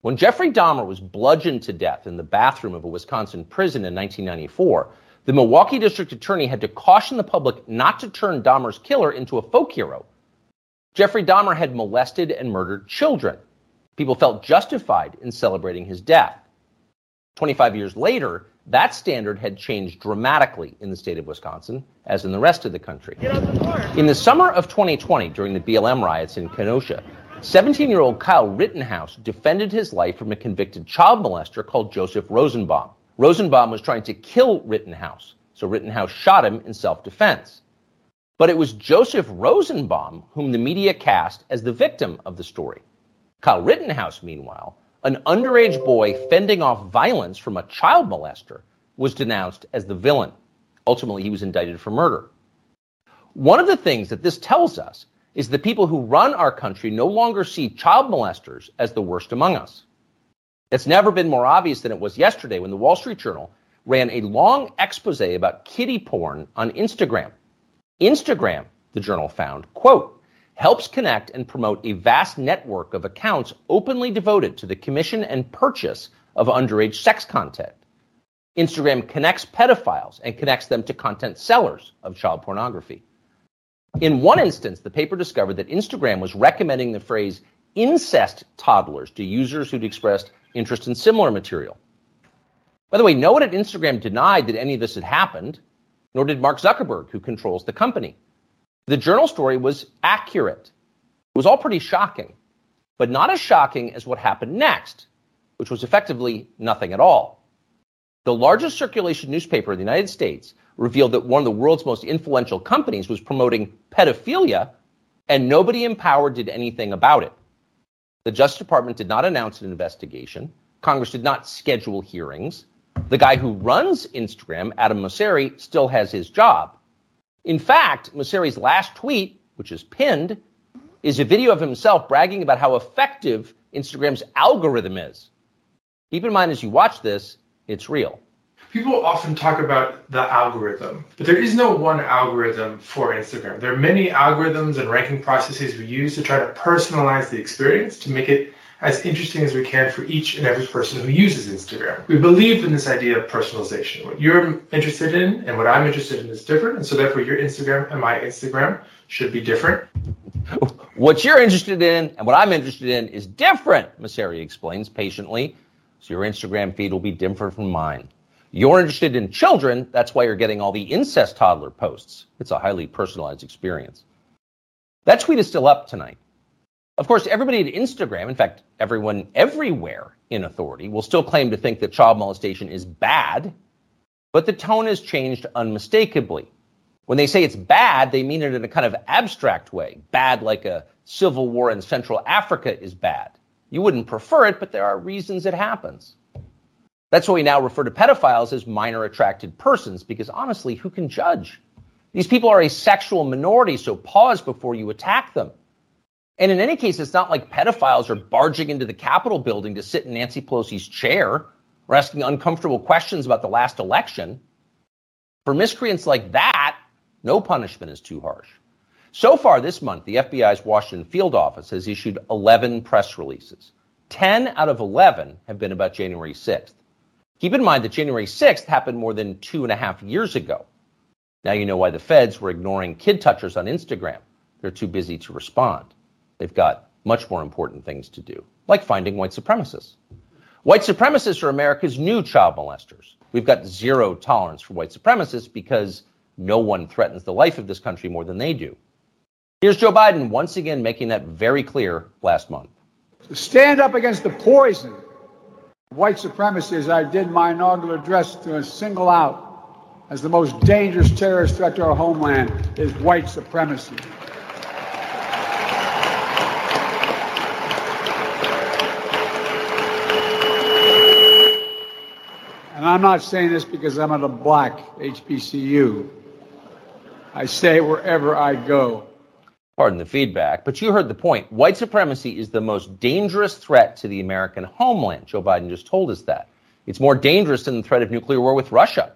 When Jeffrey Dahmer was bludgeoned to death in the bathroom of a Wisconsin prison in 1994, the Milwaukee district attorney had to caution the public not to turn Dahmer's killer into a folk hero. Jeffrey Dahmer had molested and murdered children. People felt justified in celebrating his death. 25 years later, that standard had changed dramatically in the state of Wisconsin, as in the rest of the country. In the summer of 2020, during the BLM riots in Kenosha, 17 year old Kyle Rittenhouse defended his life from a convicted child molester called Joseph Rosenbaum. Rosenbaum was trying to kill Rittenhouse, so Rittenhouse shot him in self defense. But it was Joseph Rosenbaum whom the media cast as the victim of the story. Kyle Rittenhouse, meanwhile, an underage boy fending off violence from a child molester, was denounced as the villain. Ultimately, he was indicted for murder. One of the things that this tells us is the people who run our country no longer see child molesters as the worst among us. It's never been more obvious than it was yesterday when the Wall Street Journal ran a long expose about kiddie porn on Instagram. Instagram, the journal found, quote, helps connect and promote a vast network of accounts openly devoted to the commission and purchase of underage sex content. Instagram connects pedophiles and connects them to content sellers of child pornography. In one instance, the paper discovered that Instagram was recommending the phrase incest toddlers to users who'd expressed interest in similar material. By the way, no one at Instagram denied that any of this had happened, nor did Mark Zuckerberg, who controls the company. The journal story was accurate. It was all pretty shocking, but not as shocking as what happened next, which was effectively nothing at all. The largest circulation newspaper in the United States revealed that one of the world's most influential companies was promoting pedophilia, and nobody in power did anything about it. The Justice Department did not announce an investigation. Congress did not schedule hearings. The guy who runs Instagram, Adam Mosseri, still has his job. In fact, Mosseri's last tweet, which is pinned, is a video of himself bragging about how effective Instagram's algorithm is. Keep in mind as you watch this, it's real people often talk about the algorithm, but there is no one algorithm for Instagram. There are many algorithms and ranking processes we use to try to personalize the experience to make it as interesting as we can for each and every person who uses Instagram. We believe in this idea of personalization. What you're interested in and what I'm interested in is different, and so therefore your Instagram and my Instagram should be different. What you're interested in and what I'm interested in is different, Mosseri explains patiently. So your Instagram feed will be different from mine. You're interested in children, that's why you're getting all the incest toddler posts. It's a highly personalized experience. That tweet is still up tonight. Of course, everybody at Instagram, in fact, everyone everywhere in authority, will still claim to think that child molestation is bad, but the tone has changed unmistakably. When they say it's bad, they mean it in a kind of abstract way. Bad like a civil war in Central Africa is bad. You wouldn't prefer it, but there are reasons it happens. That's why we now refer to pedophiles as minor attracted persons, because honestly, who can judge? These people are a sexual minority, so pause before you attack them. And in any case, it's not like pedophiles are barging into the Capitol building to sit in Nancy Pelosi's chair or asking uncomfortable questions about the last election. For miscreants like that, no punishment is too harsh. So far this month, the FBI's Washington field office has issued 11 press releases. 10 out of 11 have been about January 6th. Keep in mind that January 6th happened more than two and a half years ago. Now you know why the feds were ignoring kid touchers on Instagram. They're too busy to respond. They've got much more important things to do, like finding white supremacists. White supremacists are America's new child molesters. We've got zero tolerance for white supremacists because no one threatens the life of this country more than they do. Here's Joe Biden once again making that very clear last month. Stand up against the poison white supremacy, I did my inaugural address, to single out as the most dangerous terrorist threat to our homeland is white supremacy. And I'm not saying this because I'm at a black HBCU. I say it wherever I go. Pardon the feedback, but you heard the point. White supremacy is the most dangerous threat to the American homeland. Joe Biden just told us that. It's more dangerous than the threat of nuclear war with Russia.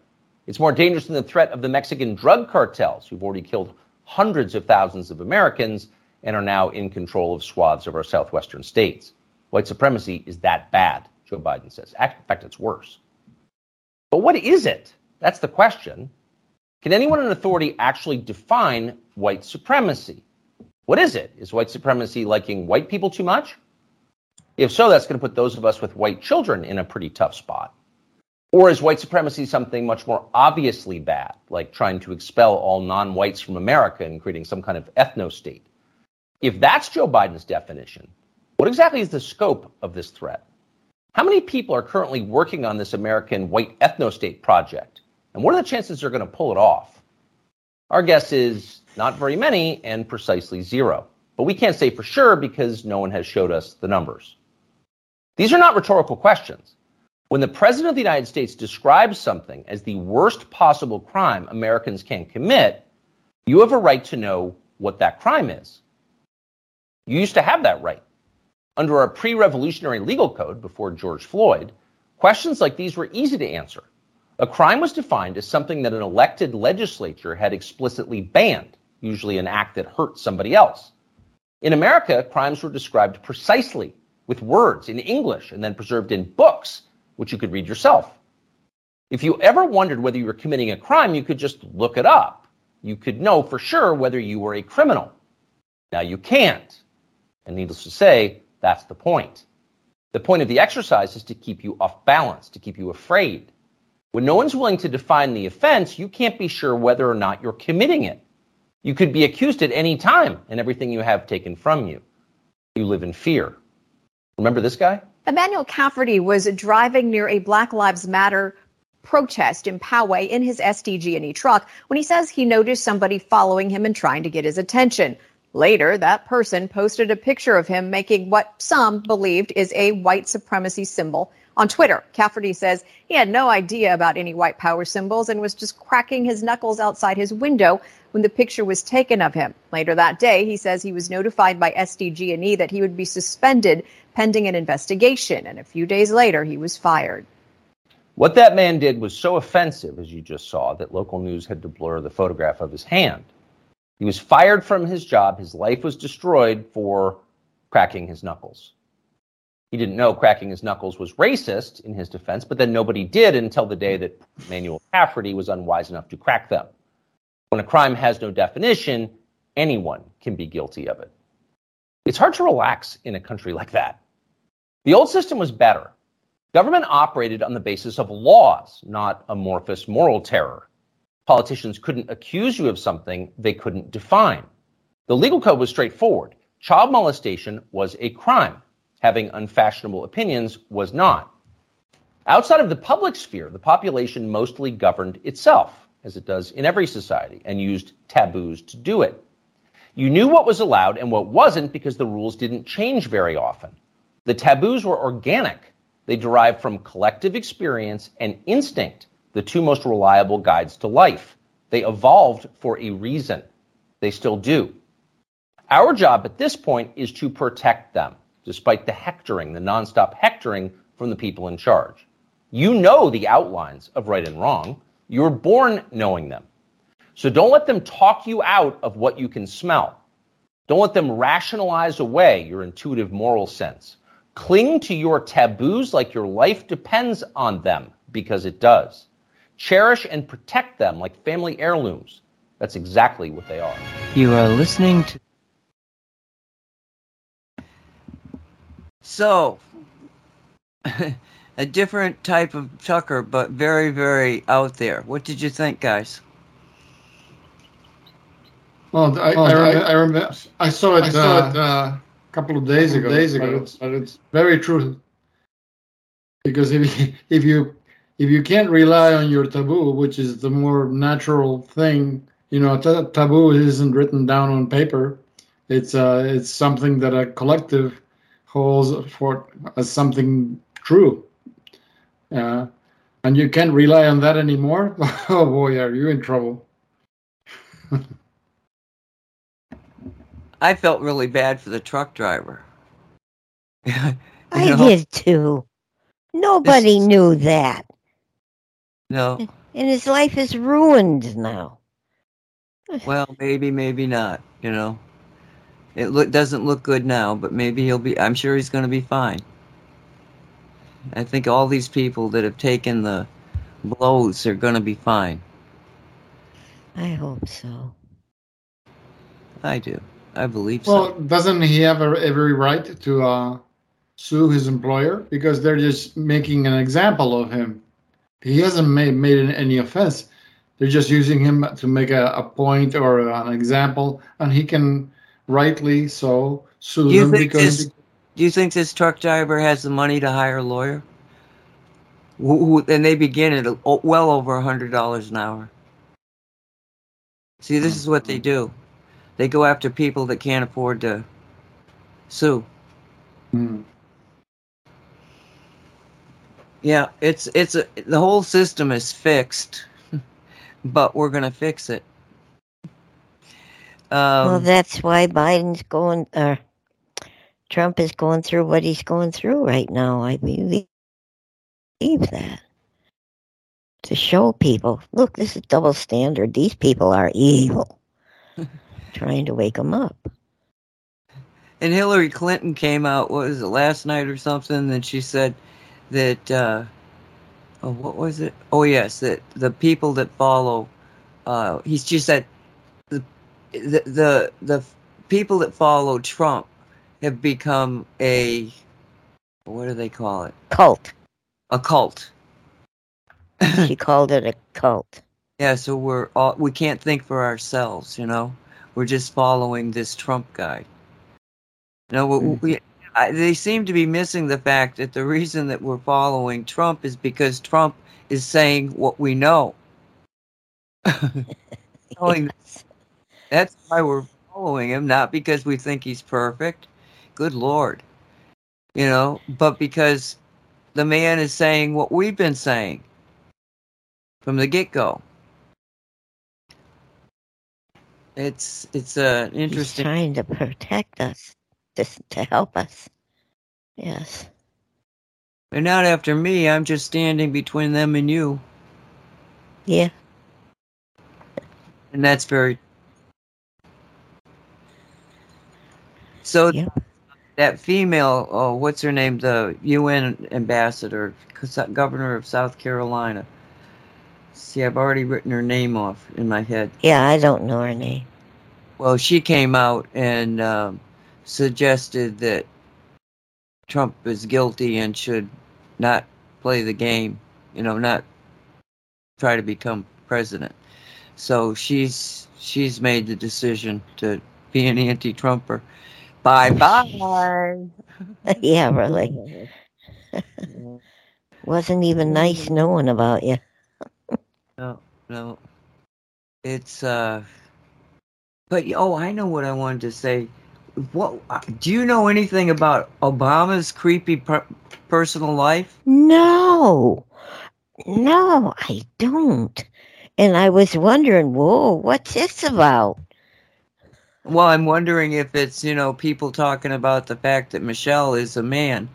It's more dangerous than the threat of the Mexican drug cartels, who've already killed hundreds of thousands of Americans and are now in control of swaths of our southwestern states. White supremacy is that bad, Joe Biden says. In fact, it's worse. But what is it? That's the question. Can anyone in authority actually define white supremacy? What is it? Is white supremacy liking white people too much? If so, that's going to put those of us with white children in a pretty tough spot. Or is white supremacy something much more obviously bad, like trying to expel all non whites from America and creating some kind of ethno state? If that's Joe Biden's definition, what exactly is the scope of this threat? How many people are currently working on this American white ethno state project? And what are the chances they're going to pull it off? Our guess is not very many and precisely zero. But we can't say for sure because no one has showed us the numbers. These are not rhetorical questions. When the President of the United States describes something as the worst possible crime Americans can commit, you have a right to know what that crime is. You used to have that right. Under our pre revolutionary legal code before George Floyd, questions like these were easy to answer. A crime was defined as something that an elected legislature had explicitly banned, usually an act that hurt somebody else. In America, crimes were described precisely with words in English and then preserved in books, which you could read yourself. If you ever wondered whether you were committing a crime, you could just look it up. You could know for sure whether you were a criminal. Now you can't. And needless to say, that's the point. The point of the exercise is to keep you off balance, to keep you afraid. When no one's willing to define the offense, you can't be sure whether or not you're committing it. You could be accused at any time and everything you have taken from you. You live in fear. Remember this guy? Emmanuel Cafferty was driving near a Black Lives Matter protest in Poway in his SDG&E truck when he says he noticed somebody following him and trying to get his attention. Later, that person posted a picture of him making what some believed is a white supremacy symbol on Twitter. Cafferty says he had no idea about any white power symbols and was just cracking his knuckles outside his window when the picture was taken of him. Later that day, he says he was notified by SDG&E that he would be suspended pending an investigation, and a few days later, he was fired. What that man did was so offensive, as you just saw, that local news had to blur the photograph of his hand. He was fired from his job. His life was destroyed for cracking his knuckles. He didn't know cracking his knuckles was racist in his defense, but then nobody did until the day that Manuel Cafferty was unwise enough to crack them. When a crime has no definition, anyone can be guilty of it. It's hard to relax in a country like that. The old system was better. Government operated on the basis of laws, not amorphous moral terror. Politicians couldn't accuse you of something they couldn't define. The legal code was straightforward. Child molestation was a crime. Having unfashionable opinions was not. Outside of the public sphere, the population mostly governed itself, as it does in every society, and used taboos to do it. You knew what was allowed and what wasn't because the rules didn't change very often. The taboos were organic. They derived from collective experience and instinct, the two most reliable guides to life. They evolved for a reason. They still do. Our job at this point is to protect them, despite the hectoring, the nonstop hectoring from the people in charge. You know the outlines of right and wrong. You were born knowing them. So don't let them talk you out of what you can smell. Don't let them rationalize away your intuitive moral sense. Cling to your taboos like your life depends on them, because it does. Cherish and protect them like family heirlooms. That's exactly what they are. You are listening to. So, a different type of Tucker, but very, very out there. What did you think, guys? Well, I, I, I, I remember I saw it. I saw it uh, a couple of days ago. Days ago, but it's, but it's very true. Because if if you if you can't rely on your taboo, which is the more natural thing, you know, t- taboo isn't written down on paper. It's uh, it's something that a collective holds for as something true. Uh, And you can't rely on that anymore. oh boy, are you in trouble? I felt really bad for the truck driver. I know? did too. Nobody is- knew that. No. And his life is ruined now. Well, maybe, maybe not. You know, it look doesn't look good now, but maybe he'll be. I'm sure he's going to be fine. I think all these people that have taken the blows are going to be fine. I hope so. I do. I believe Well, so. Well, doesn't he have a, every right to uh, sue his employer because they're just making an example of him? He hasn't made made any offense. They're just using him to make a, a point or an example, and he can rightly so sue Do you them think because this- Do you think this truck driver has the money to hire a lawyer? Who, who, and they begin at well over a hundred dollars an hour. See, this is what they do. They go after people that can't afford to sue. Hmm. Yeah, it's it's a, the whole system is fixed, but we're gonna fix it. well, Um, that's why Biden's going, or Trump is going through what he's going through right now. I believe that. To show people, look, this is double standard. These people are evil. Trying to wake them up. and Hillary Clinton came out. What was it last night or something? And she said that. Uh, oh, what was it? Oh, yes, that the people that follow. Uh, he just said the the the the people that follow Trump have become a what do they call it? Cult. A cult. She called it a cult. Yeah, so we're all we can't think for ourselves, you know. We're just following this Trump guy. You know, we, we I, they seem to be missing the fact that the reason that we're following Trump is because Trump is saying what we know. Yes. That's why we're following him, not because we think he's perfect. Good lord. You know, but because the man is saying what we've been saying from the get go. It's it's a He's interesting trying to protect us, to, to help us. Yes. they're not after me, I'm just standing between them and you. Yeah. And that's very so Yep. that female, oh, what's her name? The UN ambassador, governor of South Carolina. See, I've already written her name off in my head. Yeah, I don't know her name. Well, she came out and um, suggested that Trump is guilty and should not play the game, you know, not try to become president. So she's she's made the decision to be an anti-Trumper. Bye bye. yeah, really. Wasn't even nice knowing about you. No, no. It's uh but oh, I know what I wanted to say. What uh, do you know anything about Obama's creepy per- personal life? No, no, I don't. And I was wondering, whoa, what's this about? Well, I'm wondering if it's, you know, people talking about the fact that Michelle is a man.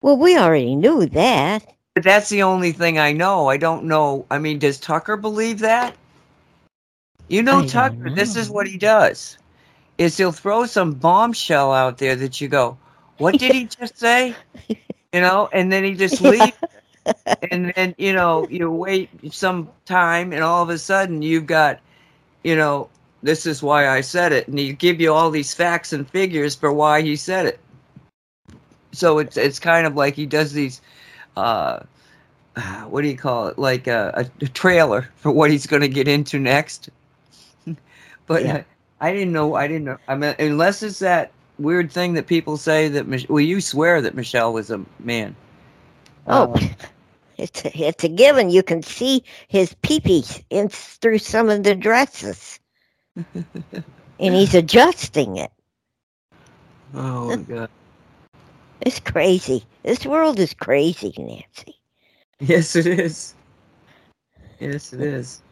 Well, we already knew that. But that's the only thing I know. I don't know. I mean, does Tucker believe that? You know, I Tucker, this is what he does. Is he'll throw some bombshell out there that you go, "What did he just say?" You know, and then he just leaves. and then, you know, you wait some time and all of a sudden you've got, you know, this is why I said it, and he give you all these facts and figures for why he said it. So it's it's kind of like he does these uh what do you call it like a, a trailer for what he's going to get into next but Yeah. I, didn't know i didn't know i mean unless it's that weird thing that people say that Mich- well you swear that michelle was a man Oh, Uh, it's a, it's a given. You can see his peepees in through some of the dresses, and he's adjusting it. oh my god It's crazy. This world is crazy, Nancy. Yes, it is. Yes, it is.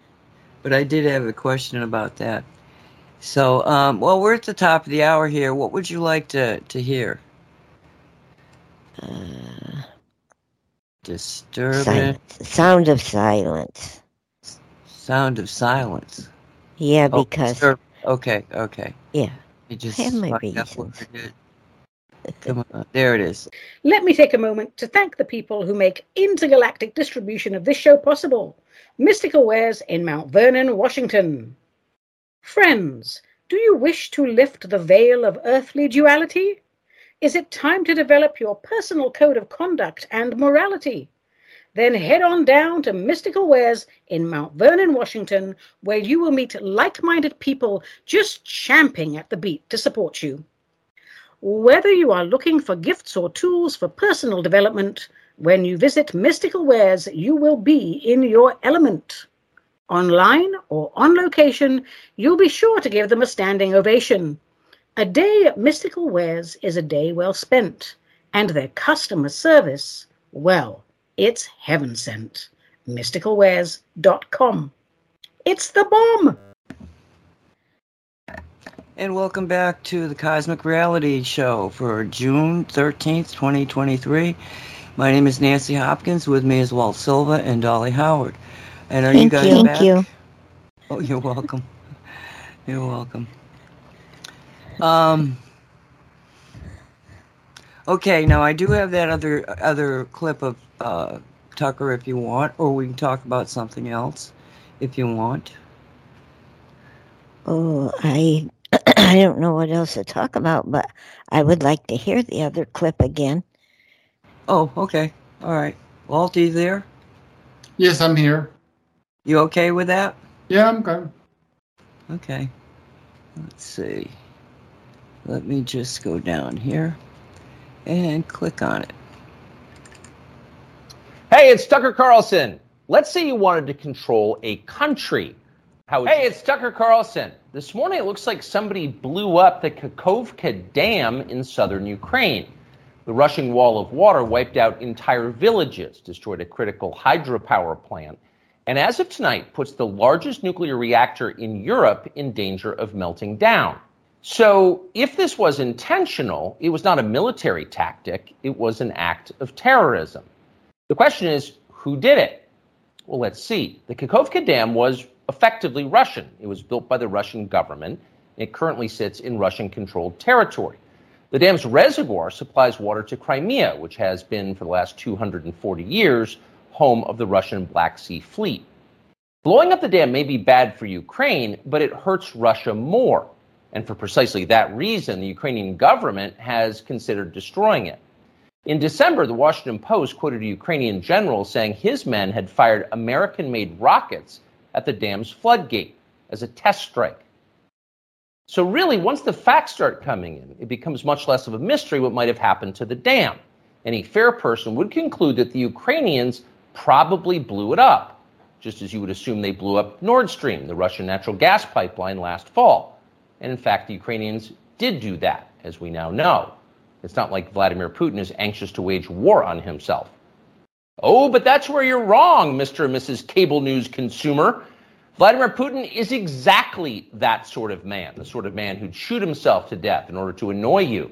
But I did have a question about that. So, um, well, we're at the top of the hour here. What would you like to, to hear? Uh, Disturbing silence. Sound of silence. sound of silence. Yeah, Oh, because disturb- okay, okay. yeah. You just I have my find out what reasons. Come on, there it is. Let me take a moment to thank the people who make intergalactic distribution of this show possible. Mystical Wares in Mount Vernon, Washington. Friends, do you wish to lift the veil of earthly duality? Is it time to develop your personal code of conduct and morality? Then head on down to Mystical Wares in Mount Vernon, Washington, where you will meet like minded people just champing at the beat to support you. Whether you are looking for gifts or tools for personal development, when you visit Mystical Wares, you will be in your element. Online or on location, you'll be sure to give them a standing ovation. A day at Mystical Wares is a day well spent, and their customer service, well, it's heaven sent. MysticalWares.com. It's the bomb! And welcome back to the Cosmic Reality Show for June 13th, 2023. My name is Nancy Hopkins. With me is Walt Silva and Dolly Howard. And are you Thank guys you. Thank you. Oh, you're welcome. You're welcome. Um. Okay, now I do have that other other clip of uh, Tucker if you want, or we can talk about something else if you want. Oh, I I don't know what else to talk about, but I would like to hear the other clip again. Oh, okay. All right. Walt, are you there? Yes, I'm here. You okay with that? Yeah, I'm good. Okay. Let's see. Let me just go down here and click on it. Hey, it's Tucker Carlson. Let's say you wanted to control a country. How would hey, it's Tucker Carlson. This morning it looks like somebody blew up the Kakhovka Dam in southern Ukraine. The rushing wall of water wiped out entire villages, destroyed a critical hydropower plant, and as of tonight puts the largest nuclear reactor in Europe in danger of melting down. So, if this was intentional, it was not a military tactic, it was an act of terrorism. The question is, who did it? Well, let's see. The Kakhovka Dam was effectively Russian. It was built by the Russian government. It currently sits in Russian controlled territory. The dam's reservoir supplies water to Crimea, which has been, for the last 240 years, home of the Russian Black Sea Fleet. Blowing up the dam may be bad for Ukraine, but it hurts Russia more. And for precisely that reason, the Ukrainian government has considered destroying it. In December, the Washington Post quoted a Ukrainian general saying his men had fired American made rockets at the dam's floodgate as a test strike. So, really, once the facts start coming in, it becomes much less of a mystery what might have happened to the dam. Any fair person would conclude that the Ukrainians probably blew it up, just as you would assume they blew up Nord Stream, the Russian natural gas pipeline, last fall. And in fact, the Ukrainians did do that, as we now know. It's not like Vladimir Putin is anxious to wage war on himself. Oh, but that's where you're wrong, Mr. and Mrs. Cable News consumer. Vladimir Putin is exactly that sort of man, the sort of man who'd shoot himself to death in order to annoy you.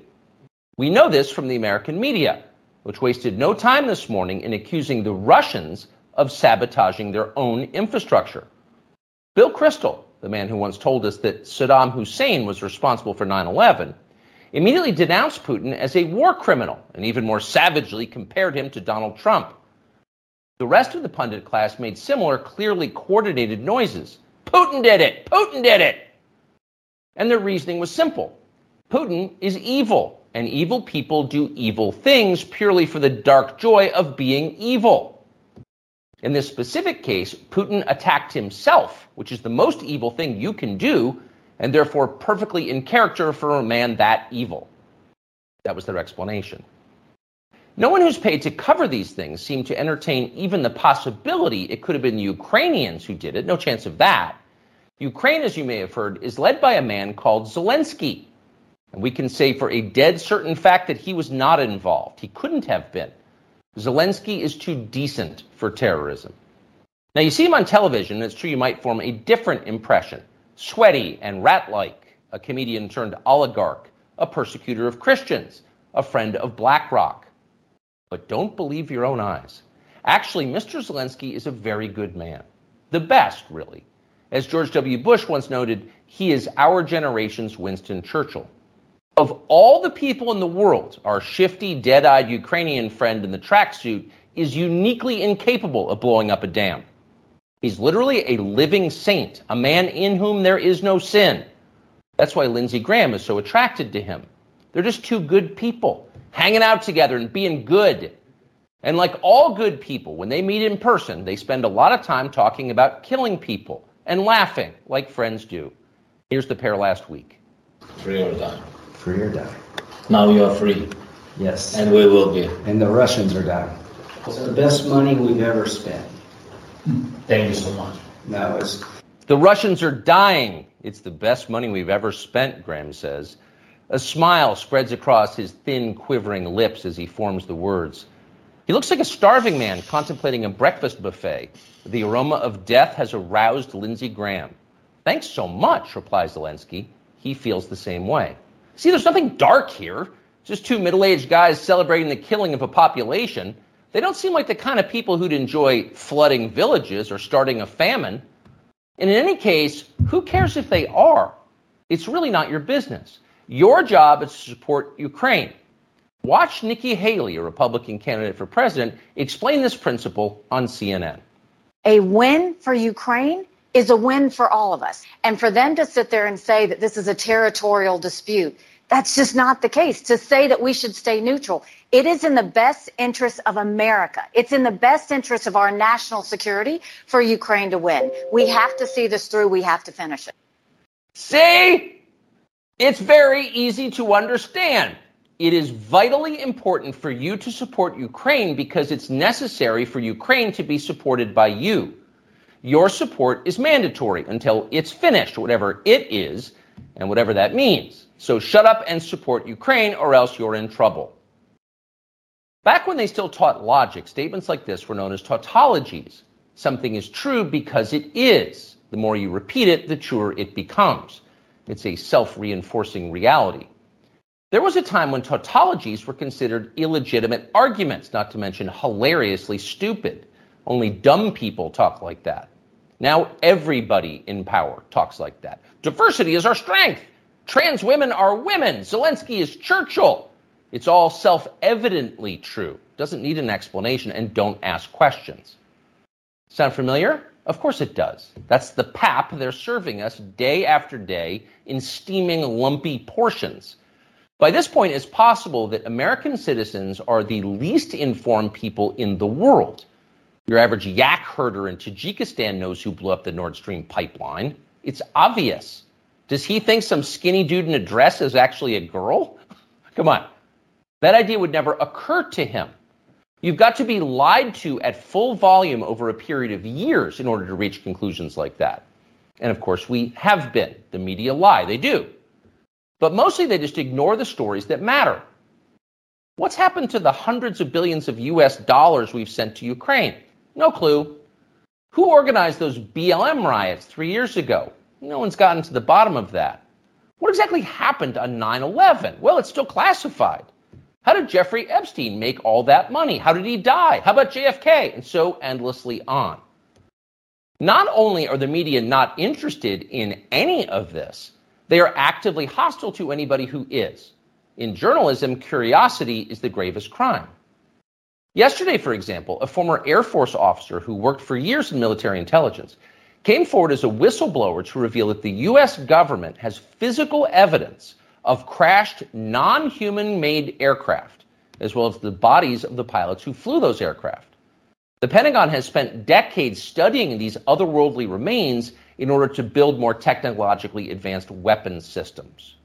We know this from the American media, which wasted no time this morning in accusing the Russians of sabotaging their own infrastructure. Bill Kristol, the man who once told us that Saddam Hussein was responsible for 9 11, immediately denounced Putin as a war criminal and even more savagely compared him to Donald Trump. The rest of the pundit class made similar, clearly coordinated noises. Putin did it! Putin did it! And their reasoning was simple Putin is evil, and evil people do evil things purely for the dark joy of being evil. In this specific case, Putin attacked himself, which is the most evil thing you can do, and therefore perfectly in character for a man that evil. That was their explanation. No one who's paid to cover these things seemed to entertain even the possibility it could have been the Ukrainians who did it. No chance of that. Ukraine, as you may have heard, is led by a man called Zelensky. And we can say for a dead certain fact that he was not involved. He couldn't have been. Zelensky is too decent for terrorism. Now, you see him on television, and it's true you might form a different impression sweaty and rat like, a comedian turned oligarch, a persecutor of Christians, a friend of BlackRock. But don't believe your own eyes. Actually, Mr. Zelensky is a very good man. The best, really. As George W. Bush once noted, he is our generation's Winston Churchill. Of all the people in the world, our shifty, dead eyed Ukrainian friend in the tracksuit is uniquely incapable of blowing up a dam. He's literally a living saint, a man in whom there is no sin. That's why Lindsey Graham is so attracted to him. They're just two good people, hanging out together and being good. And like all good people, when they meet in person, they spend a lot of time talking about killing people and laughing like friends do. Here's the pair last week. Free or die. Free or die. Now you are free, Yes. and we will be. And the Russians are dying. It's the best money we've ever spent. Thank you so much. That was The Russians are dying. It's the best money we've ever spent, Graham says. A smile spreads across his thin, quivering lips as he forms the words. He looks like a starving man contemplating a breakfast buffet. The aroma of death has aroused Lindsey Graham. Thanks so much, replies Zelensky. He feels the same way. See, there's nothing dark here. It's Just two middle aged guys celebrating the killing of a population. They don't seem like the kind of people who'd enjoy flooding villages or starting a famine. And in any case, who cares if they are? It's really not your business. Your job is to support Ukraine. Watch Nikki Haley, a Republican candidate for president, explain this principle on CNN. A win for Ukraine is a win for all of us. And for them to sit there and say that this is a territorial dispute, that's just not the case. To say that we should stay neutral, it is in the best interest of America. It's in the best interest of our national security for Ukraine to win. We have to see this through. We have to finish it. See? It's very easy to understand. It is vitally important for you to support Ukraine because it's necessary for Ukraine to be supported by you. Your support is mandatory until it's finished, whatever it is, and whatever that means. So shut up and support Ukraine, or else you're in trouble. Back when they still taught logic, statements like this were known as tautologies. Something is true because it is. The more you repeat it, the truer it becomes. It's a self reinforcing reality. There was a time when tautologies were considered illegitimate arguments, not to mention hilariously stupid. Only dumb people talk like that. Now everybody in power talks like that. Diversity is our strength. Trans women are women. Zelensky is Churchill. It's all self evidently true. Doesn't need an explanation and don't ask questions. Sound familiar? Of course it does. That's the pap they're serving us day after day in steaming, lumpy portions. By this point, it's possible that American citizens are the least informed people in the world. Your average yak herder in Tajikistan knows who blew up the Nord Stream pipeline. It's obvious. Does he think some skinny dude in a dress is actually a girl? Come on. That idea would never occur to him. You've got to be lied to at full volume over a period of years in order to reach conclusions like that. And of course, we have been. The media lie, they do. But mostly they just ignore the stories that matter. What's happened to the hundreds of billions of US dollars we've sent to Ukraine? No clue. Who organized those BLM riots three years ago? No one's gotten to the bottom of that. What exactly happened on 9 11? Well, it's still classified. How did Jeffrey Epstein make all that money? How did he die? How about JFK? And so endlessly on. Not only are the media not interested in any of this, they are actively hostile to anybody who is. In journalism, curiosity is the gravest crime. Yesterday, for example, a former Air Force officer who worked for years in military intelligence came forward as a whistleblower to reveal that the U.S. government has physical evidence of crashed non human made aircraft, as well as the bodies of the pilots who flew those aircraft. The Pentagon has spent decades studying these otherworldly remains in order to build more technologically advanced weapons systems.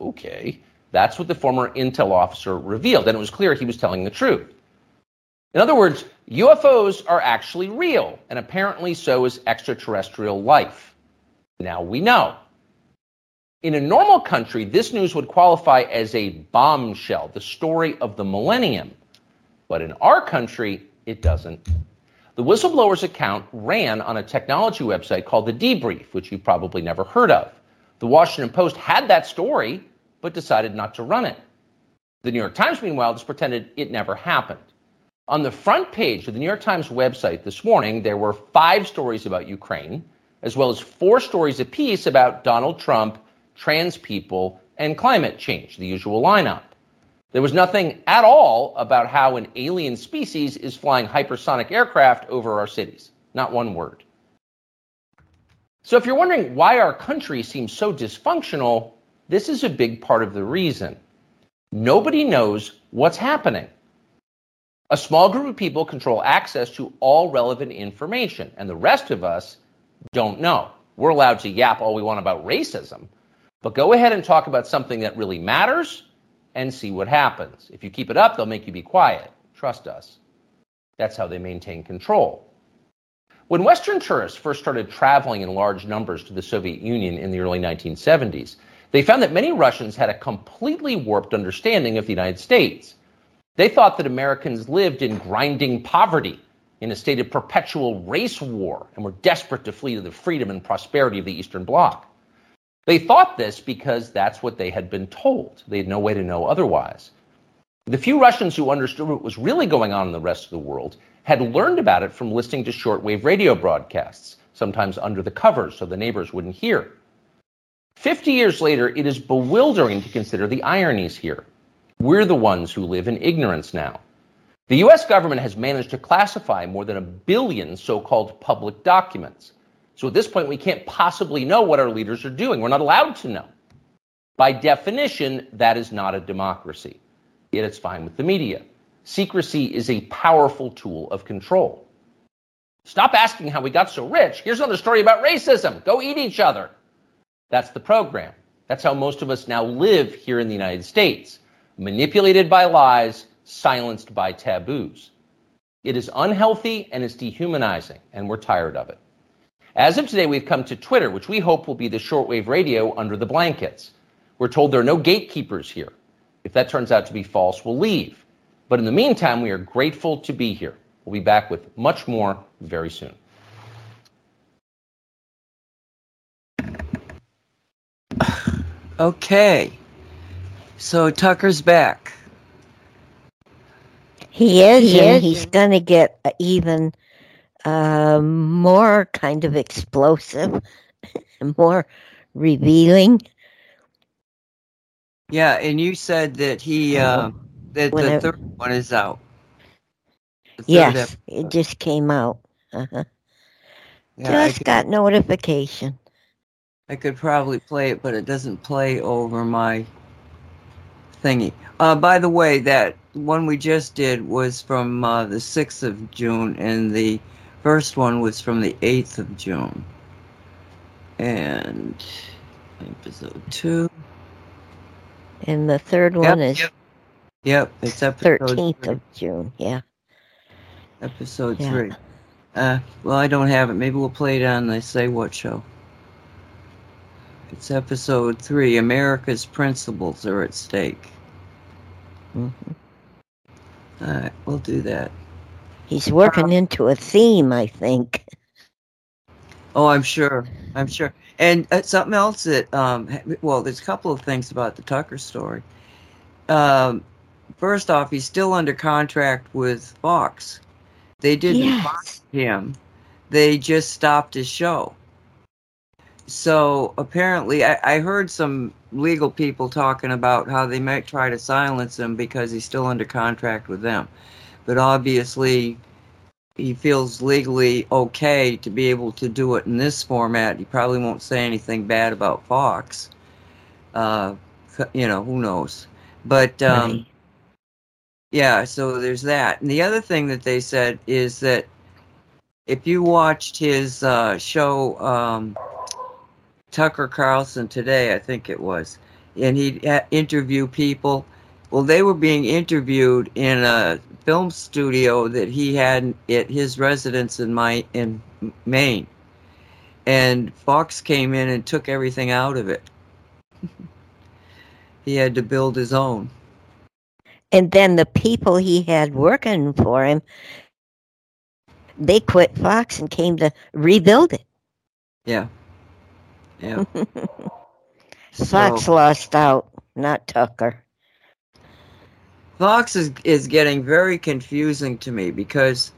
Okay, that's what the former intel officer revealed, and it was clear he was telling the truth. In other words, UFOs are actually real, and apparently so is extraterrestrial life. Now we know. In a normal country, this news would qualify as a bombshell, the story of the millennium. But in our country, it doesn't. The whistleblower's account ran on a technology website called The Debrief, which you've probably never heard of. The Washington Post had that story, but decided not to run it. The New York Times, meanwhile, just pretended it never happened. On the front page of the New York Times website this morning, there were five stories about Ukraine, as well as four stories apiece about Donald Trump, trans people, and climate change, the usual lineup. There was nothing at all about how an alien species is flying hypersonic aircraft over our cities. Not one word. So, if you're wondering why our country seems so dysfunctional, this is a big part of the reason. Nobody knows what's happening. A small group of people control access to all relevant information, and the rest of us don't know. We're allowed to yap all we want about racism, but go ahead and talk about something that really matters and see what happens. If you keep it up, they'll make you be quiet. Trust us. That's how they maintain control. When Western tourists first started traveling in large numbers to the Soviet Union in the early 1970s, they found that many Russians had a completely warped understanding of the United States. They thought that Americans lived in grinding poverty, in a state of perpetual race war, and were desperate to flee to the freedom and prosperity of the Eastern Bloc. They thought this because that's what they had been told. They had no way to know otherwise. The few Russians who understood what was really going on in the rest of the world had learned about it from listening to shortwave radio broadcasts, sometimes under the covers so the neighbors wouldn't hear. Fifty years later, it is bewildering to consider the ironies here. We're the ones who live in ignorance now. The US government has managed to classify more than a billion so called public documents. So at this point, we can't possibly know what our leaders are doing. We're not allowed to know. By definition, that is not a democracy. Yet it's fine with the media. Secrecy is a powerful tool of control. Stop asking how we got so rich. Here's another story about racism. Go eat each other. That's the program. That's how most of us now live here in the United States manipulated by lies, silenced by taboos. It is unhealthy and it's dehumanizing, and we're tired of it. As of today, we've come to Twitter, which we hope will be the shortwave radio under the blankets. We're told there are no gatekeepers here. If that turns out to be false, we'll leave. But in the meantime, we are grateful to be here. We'll be back with much more very soon. Okay. So Tucker's back. He is, and he's going to get even uh, more kind of explosive, more revealing. Yeah, and you said that he uh, that When the I- third one is out. Yes, ep- it just came out. Uh-huh. yeah, I just could, got notification. I could probably play it, but it doesn't play over my thingy. Uh, by the way, that one we just did was from uh, the sixth of June, and the first one was from the eighth of June. And episode two. And the third Yep, one is yep. Yep, it's episode 13th three. of June. Yeah. Episode Yeah. three. Uh, well, I don't have it. Maybe we'll play it on the Say What show. It's episode three. America's principles are at stake. hmm All right, we'll do that. He's working into a theme, I think. Oh, I'm sure. I'm sure. And uh, something else that, um, well, there's a couple of things about the Tucker story. Um, first off, he's still under contract with Fox. They didn't Yes. fire him. They just stopped his show. So apparently, I, I heard some legal people talking about how they might try to silence him because he's still under contract with them. But obviously, he feels legally okay to be able to do it in this format. He probably won't say anything bad about Fox. Uh, you know, who knows? But um, Right. yeah, so there's that. And the other thing that they said is that if you watched his uh, show, um, Tucker Carlson today, I think it was, and he'd uh, interview people. Well, they were being interviewed in a film studio that he had at his residence in my in Maine, and Fox came in and took everything out of it. he had to build his own. And then the people he had working for him, they quit Fox and came to rebuild it. Yeah. Yeah. Fox lost out, not Tucker. Fox is is getting very confusing to me because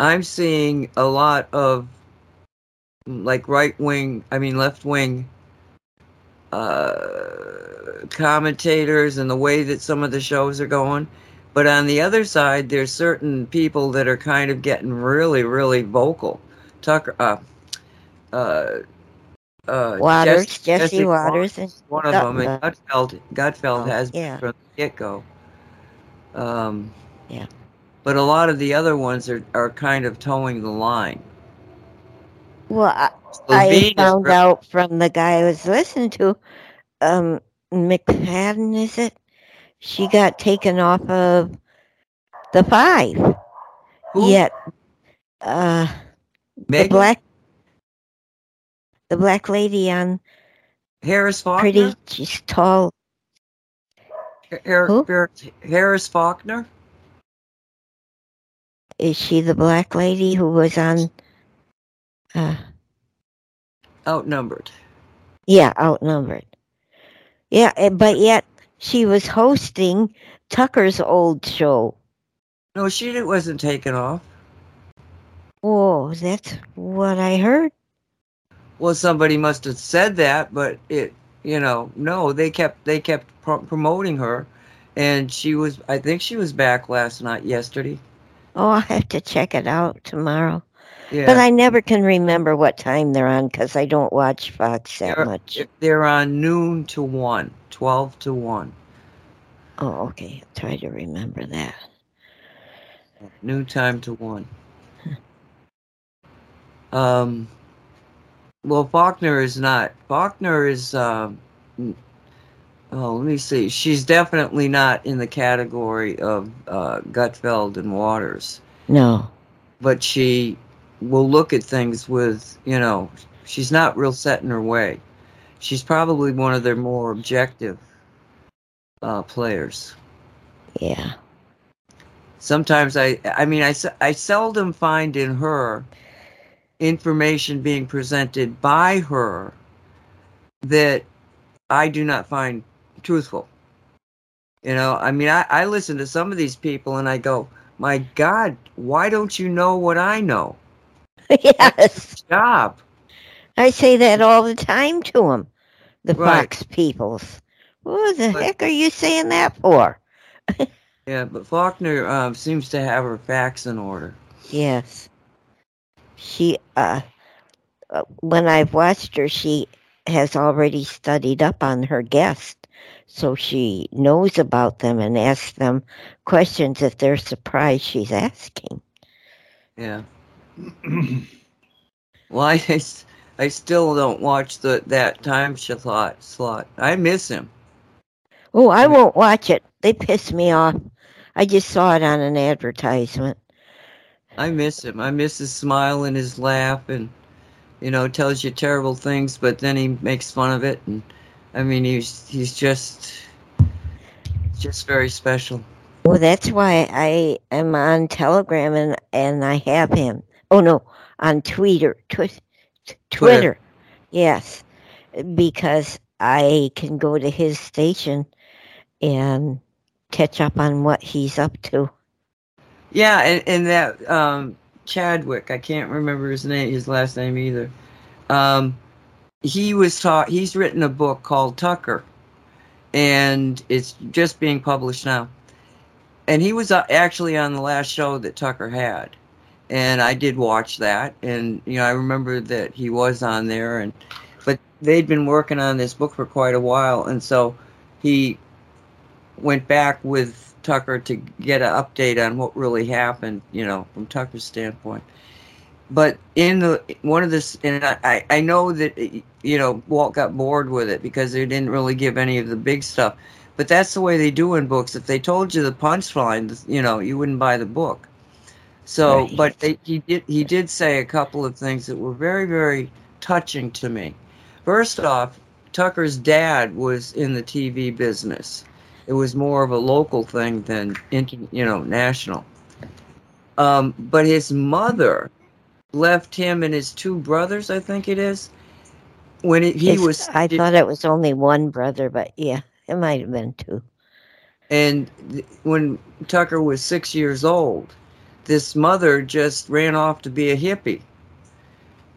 I'm seeing a lot of like right wing, I mean left wing uh, commentators and the way that some of the shows are going. But on the other side, there's certain people that are kind of getting really, really vocal. Tucker, uh, uh, uh, Watters, Jesse, Jesse Watters, and one of them, and Gutfeld. Gutfeld, Oh, has yeah. from the get go. Um, Yeah. But a lot of the other ones are, are kind of towing the line. Well, I, I found out from the guy I was listening to, um, McFadden, is it? She got taken off of the five. Who? Yet, uh, the black, the black lady on Harris Faulkner. pretty, she's tall. Har- Who? Harris Faulkner. Is she the black lady who was on? Uh, Outnumbered. yeah, outnumbered. Yeah, eh, but yet she was hosting Tucker's old show. No, she wasn't taken off. Oh, that's what I heard. Well, somebody must have said that, but it, you know, no, they kept they kept pro- promoting her, and she was. I think she was back last night, yesterday. Oh, I'll have to check it out tomorrow. Yeah, But I never can remember what time they're on because I don't watch Fox that they're, much. they're on noon to one, 12 to one, Oh, okay. I'll try to remember that. noon time to one. Um, well, Faulkner is not. Faulkner is. Um, oh, let me see. She's definitely not in the category of uh, Gutfeld and Watters. No. but she will look at things with, you know, she's not real set in her way. She's probably one of their more objective uh, players. Yeah. Sometimes I, I mean, I, I seldom find in her information being presented by her that I do not find truthful. You know, I mean, I, I listen to some of these people and I go, my God, why don't you know what I know? yes. Job. I say that all the time to them, the Right. Fox peoples. What the But- heck are you saying that for? Yeah, but Faulkner um, seems to have her facts in order. Yes. She, uh, uh, when I've watched her, she has already studied up on her guest. So she knows about them and asks them questions if they're surprised she's asking. Yeah. well, I, I still don't watch the that time slot. Slot. I miss him. Oh, I won't watch it. They piss me off. I just saw it on an advertisement. I miss him. I miss his smile and his laugh, and you know, tells you terrible things, but then he makes fun of it. And I mean, he's he's just just very special. Well, that's why I am on Telegram and, and I have him. Oh, no, on Twitter. Twi- Twitter. Twitter. Yes, because I can go to his station and catch up on what he's up to. Yeah, and, and that um, Chadwick, I can't remember his name, his last name either. Um, he was taught. He's written a book called Tucker, and it's just being published now. And he was uh, actually on the last show that Tucker had, and I did watch that. And you know, I remember that he was on there, and but they'd been working on this book for quite a while, and so he went back with Tucker to get an update on what really happened, you know, from Tucker's standpoint. But in the one of this, and I, I know that you know Walt got bored with it because they didn't really give any of the big stuff. But that's the way they do in books. If they told you the punchline, you know, you wouldn't buy the book. So, Right. but they, he did he did say a couple of things that were very very touching to me. First off, Tucker's dad was in the TV business, It was more of a local thing than inter, you know national. Um, but his mother left him and his two brothers, I think it is, when it, he was. I thought it was only one brother, but yeah, it might have been two. And th- when Tucker was six years old, this mother just ran off to be a hippie.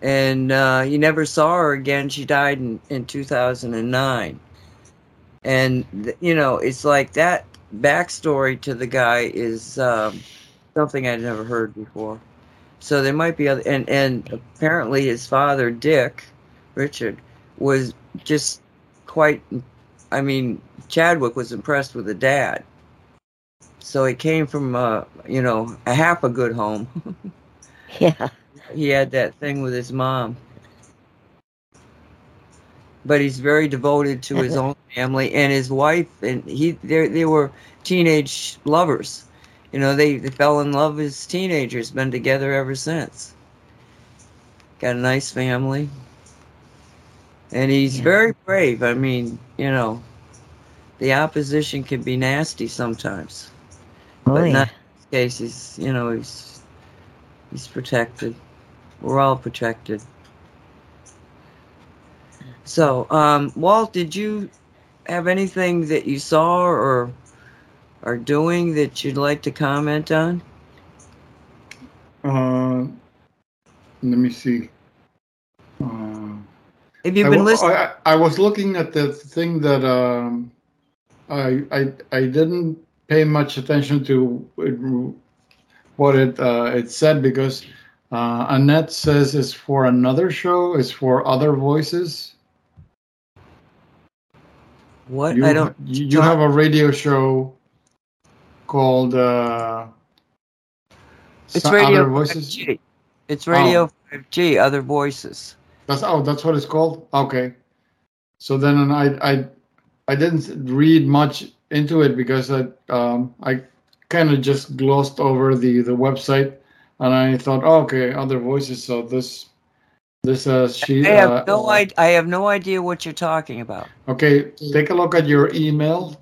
And uh, he never saw her again. She died in, in 2009. And, you know, it's like that backstory to the guy is um, something I'd never heard before. So there might be other, and, and apparently his father, Dick, Richard, was just quite, I mean, Chadwick was impressed with the dad. So he came from, uh, you know, a half a good home. Yeah. he had that thing with his mom. But he's very devoted to his own family and his wife, and he they they were teenage lovers. You know, they, they fell in love as teenagers, been together ever since. Got a nice family. And he's Yeah. very brave. I mean, you know, the opposition can be nasty sometimes. Oh, but yeah. not in this case. He's, you know, he's he's protected. We're all protected. So, um, Walt, did you have anything that you saw or are doing that you'd like to comment on? Uh, let me see. Uh, Have you I, been wa- listening? I, I was looking at the thing that um, I, I I didn't pay much attention to it- what it uh, it said because uh, Annette says it's for another show. It's for other voices. What? You, I don't. You, you have a radio show called uh, It's Radio Other Voices. 5G. It's Radio Oh. 5G, Other Voices. That's oh, that's what it's called. Okay. So then I I I didn't read much into it because I um I kind of just glossed over the the website and I thought oh, okay other voices so this this uh she I have uh, no I, I have no idea what you're talking about. okay take a look at your email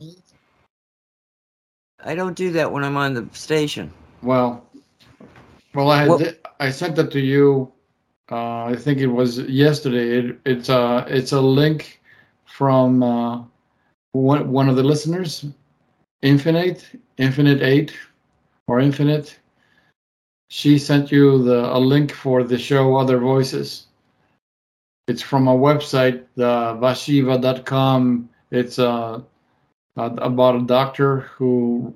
I don't do that when I'm on the station. well well I did, I sent that to you uh I think it was yesterday it, it's uh it's a link from uh one one of the listeners Infinite, Infinite 8 or Infinite, she sent you the a link for the show Other Voices. It's from a website, the vashiva.com. It's uh, uh, about a doctor who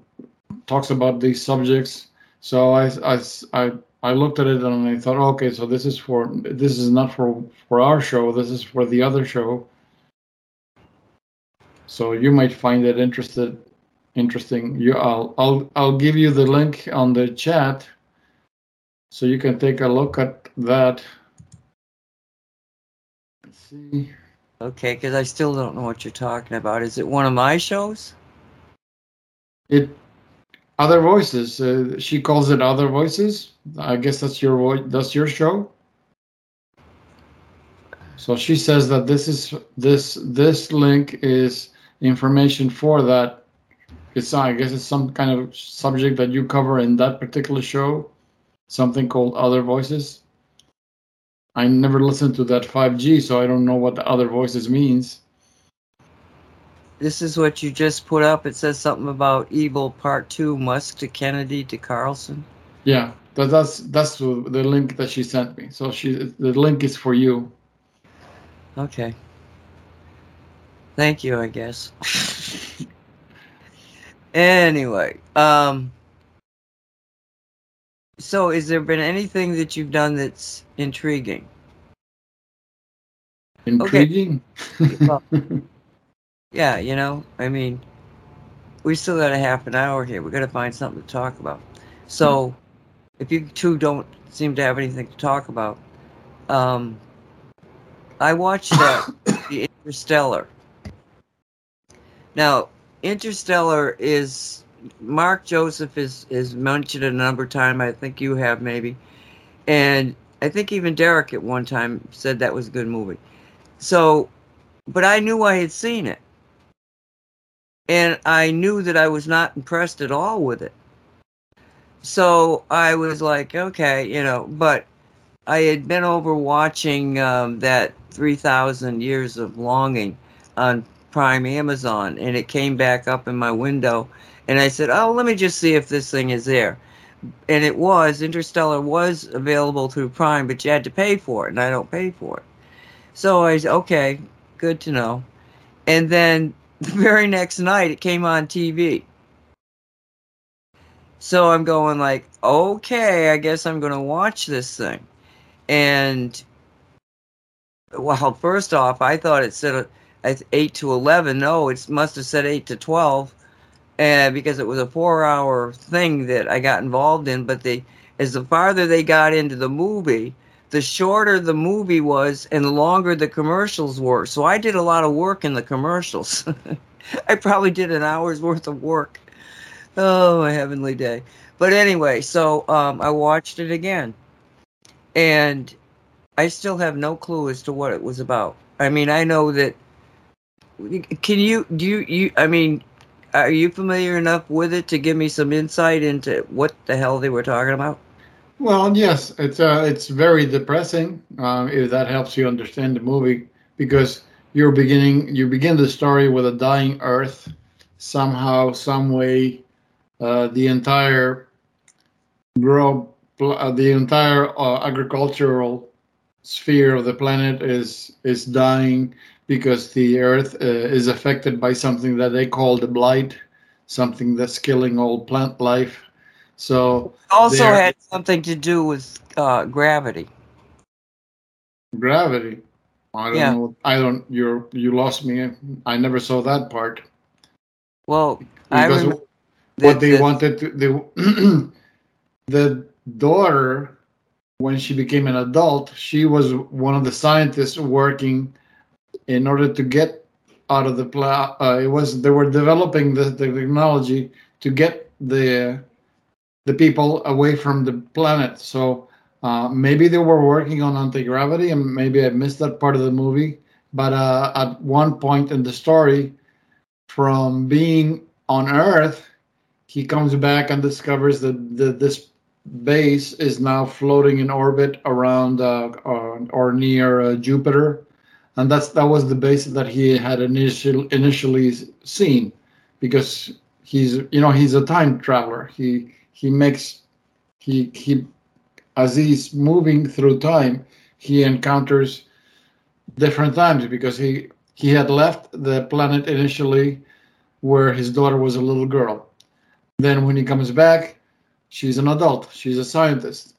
talks about these subjects. So I, I, I, I looked at it and I thought, okay, so this is for this is not for for our show. This is for the other show. So you might find it interested interesting. You, I'll, I'll, I'll give you the link on the chat, so you can take a look at that. See. Okay, because I still don't know what you're talking about. Is it one of my shows? It, other voices. Uh, she calls it other voices. I guess that's your voice. That's your show. So she says that this is this this link is information for that it's I guess it's some kind of subject that you cover in that particular show, something called Other Voices. I never listened to that 5G, so I don't know what the Other Voices means. This is what you just put up. It says something about Evil Part Two, Musk to Kennedy to Carlson. Yeah, that, that's that's the link that she sent me. So she the link is for you. Okay. Thank you, I guess. anyway, um, so has there been anything that you've done that's intriguing? Intriguing. Well, yeah, you know, I mean, we still got a half an hour here. We got to find something to talk about. So, if you two don't seem to have anything to talk about, um, I watched uh, the Interstellar. Now, Interstellar is Mark Joseph is is mentioned a number of times. I think you have maybe, and I think even Derek at one time said that was a good movie. So, but I knew I had seen it. and I knew that I was not impressed at all with it. So I was like, okay, you know, but I had been over watching um, that 3,000 Years of Longing on Prime Amazon, and it came back up in my window. And I said, oh, let me just see if this thing is there. And it was, Interstellar was available through Prime, but you had to pay for it, and I don't pay for it. So I said, okay, good to know. And then the very next night, it came on TV. So I'm going like, okay, I guess I'm going to watch this thing. And well, first off, I thought it said uh, eight to eleven. No, it must have said eight to twelve, and because it was a four-hour thing that I got involved in. But the as the farther they got into the movie, the shorter the movie was, and the longer the commercials were. So I did a lot of work in the commercials. I probably did an hour's worth of work. Oh, a heavenly day. But anyway, so um, I watched it again, and I still have no clue as to what it was about. I mean, I know that. Can you do you, you I mean, are you familiar enough with it to give me some insight into what the hell they were talking about? Well, yes, it's uh, it's very depressing. Uh, if that helps you understand the movie, because you're beginning you begin the story with a dying Earth. Somehow, some way, uh, the entire grow, uh, the entire uh, agricultural sphere of the planet is is dying because the Earth uh, is affected by something that they call the blight, something that's killing all plant life. So also had something to do with uh, gravity. Gravity. I don't yeah. know. I don't. You you lost me. I never saw that part. Well, because what they wanted to the the daughter when she became an adult, she was one of the scientists working in order to get out of the pla- uh, it was they were developing the, the technology to get the the people away from the planet. So uh, maybe they were working on anti gravity, and maybe I missed that part of the movie. But uh, at one point in the story, from being on Earth, he comes back and discovers that the, this base is now floating in orbit around uh, or, or near uh, Jupiter, and that's that was the base that he had initial, initially seen, because he's you know he's a time traveler. He he makes he he as he's moving through time, he encounters different times because he he had left the planet initially where his daughter was a little girl. Then when he comes back, she's an adult. She's a scientist.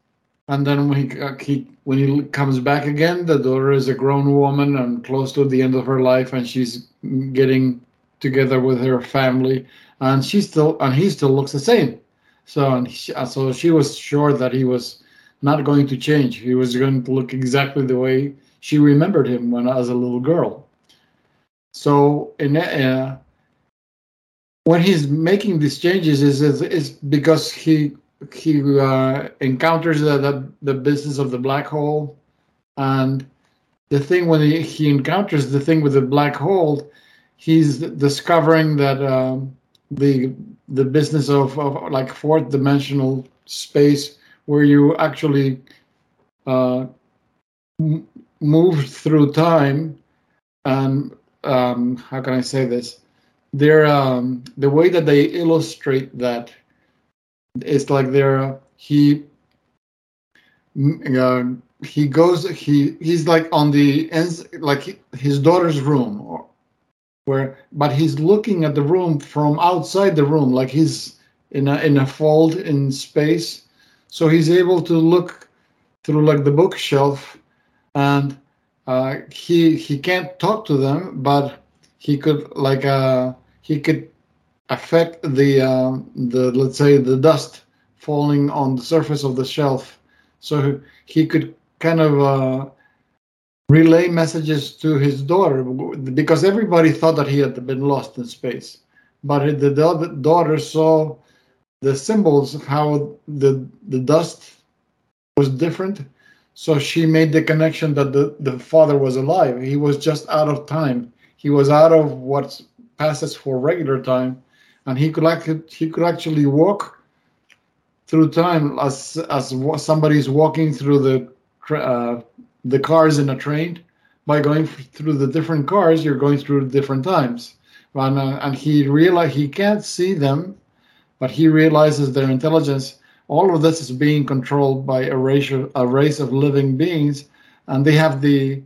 And then when he, he when he comes back again, the daughter is a grown woman and close to the end of her life, and she's getting together with her family, and she still and he still looks the same. So and she, uh, so she was sure that he was not going to change. He was going to look exactly the way she remembered him when as a little girl. So in uh, when he's making these changes is is, is because he he uh, encounters the, the, the business of the black hole and the thing when he, he encounters the thing with the black hole he's discovering that um, the the business of, of like fourth dimensional space where you actually uh, m- move through time and um, how can I say this? they're um, the way that they illustrate that it's like they're he uh, he goes he he's like on the ends like his daughter's room or where but he's looking at the room from outside the room like he's in a in a fold in space. So he's able to look through like the bookshelf and uh, he he can't talk to them but he could like uh he could affect the uh, the let's say the dust falling on the surface of the shelf. So he could kind of uh, relay messages to his daughter because everybody thought that he had been lost in space. But the daughter saw the symbols of how the the dust was different. So she made the connection that the, the father was alive. He was just out of time. He was out of what passes for regular time, and he could actually he could actually walk through time as as wa- somebody's walking through the uh, the cars in a train. By going through the different cars, you're going through different times, and uh, and he realize he can't see them, but he realizes their intelligence. All of this is being controlled by a race a race of living beings, and they have the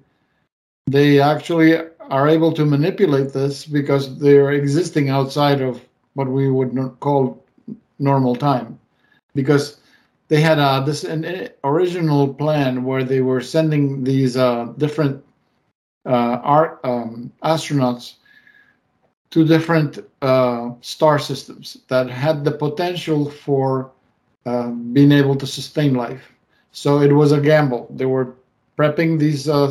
they actually are able to manipulate this because they're existing outside of what we would call normal time because they had uh, this an original plan where they were sending these uh, different uh, art um, astronauts to different uh, star systems that had the potential for uh, being able to sustain life. So it was a gamble. They were prepping these uh,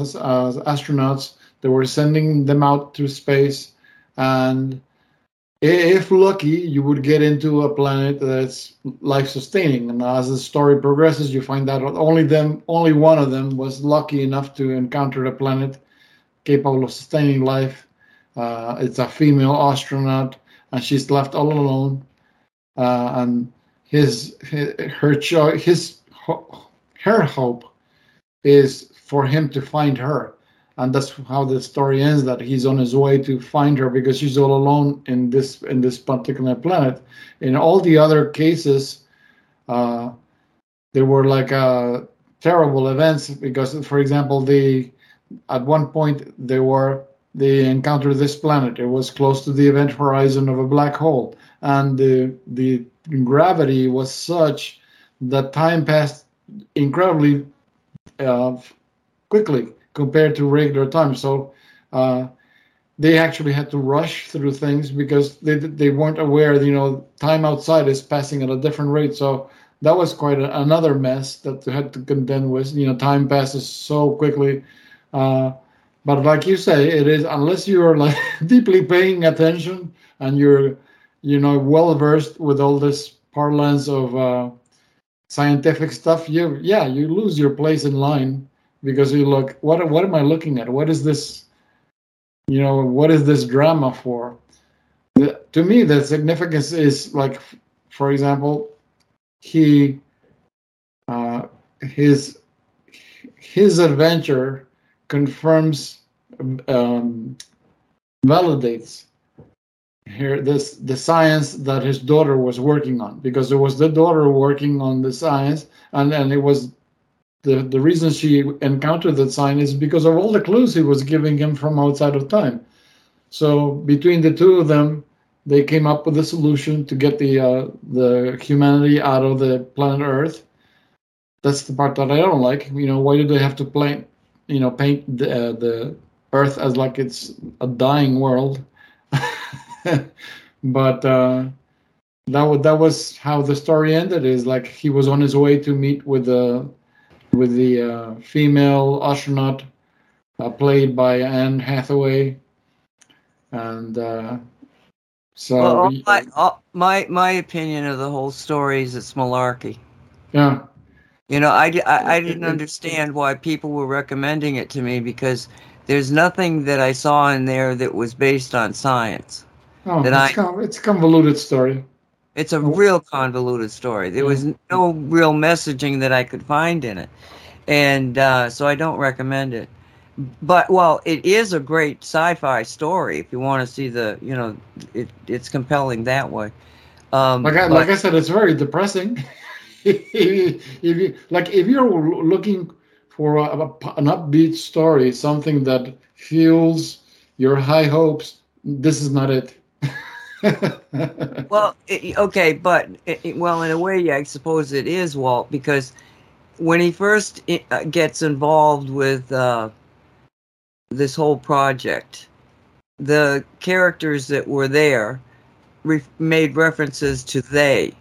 astronauts. They were sending them out to space, and if lucky, you would get into a planet that's life-sustaining. And as the story progresses, you find out only them, only one of them was lucky enough to encounter a planet capable of sustaining life. Uh, it's a female astronaut, and she's left all alone. Uh, and his, his her cho- his her hope is for him to find her and that's how the story ends that he's on his way to find her because she's all alone in this in this particular planet. In all the other cases uh there were like uh terrible events because for example the at one point they were they encountered this planet. It was close to the event horizon of a black hole. And the the gravity was such that time passed incredibly uh, quickly compared to regular time. So uh, they actually had to rush through things because they they weren't aware. You know, time outside is passing at a different rate. So that was quite a, another mess that they had to contend with. You know, time passes so quickly. Uh, but like you say, it is unless you're like deeply paying attention and you're you know well versed with all this parlance of uh, scientific stuff. You yeah, you lose your place in line because you look what what am I looking at? What is this? You know, what is this drama for? The, to me, the significance is like, for example, he uh, his his adventure confirms um, validates here this the science that his daughter was working on because it was the daughter working on the science and and it was the the reason she encountered that sign is because of all the clues he was giving him from outside of time. So between the two of them they came up with a solution to get the uh, the humanity out of the planet earth. That's the part that i don't like. You know why do they have to paint you know paint the, uh, the earth as like it's a dying world? But uh, that was that was how the story ended. Is like he was on his way to meet with the with the uh, female astronaut uh, played by Anne Hathaway, and uh, so Well, all my, all, my my opinion of the whole story is it's malarkey. yeah, You know, I, I, I didn't understand why people were recommending it to me because there's nothing that I saw in there that was based on science. oh, it's, I- it's a convoluted story. It's a real convoluted story. There was no real messaging that I could find in it. And uh, so I don't recommend it. But, well, it is a great sci fi story if you want to see the, you know, it, it's compelling that way. Um, Like I, but- like I said, it's very depressing. if you like, if you're looking for a, a- an upbeat story, something that fuels your high hopes, this is not it. Well, it, okay, but it, well, in a way, I suppose it is Walt because when he first uh, gets involved with uh, this whole project, the characters that were there re- made references to they.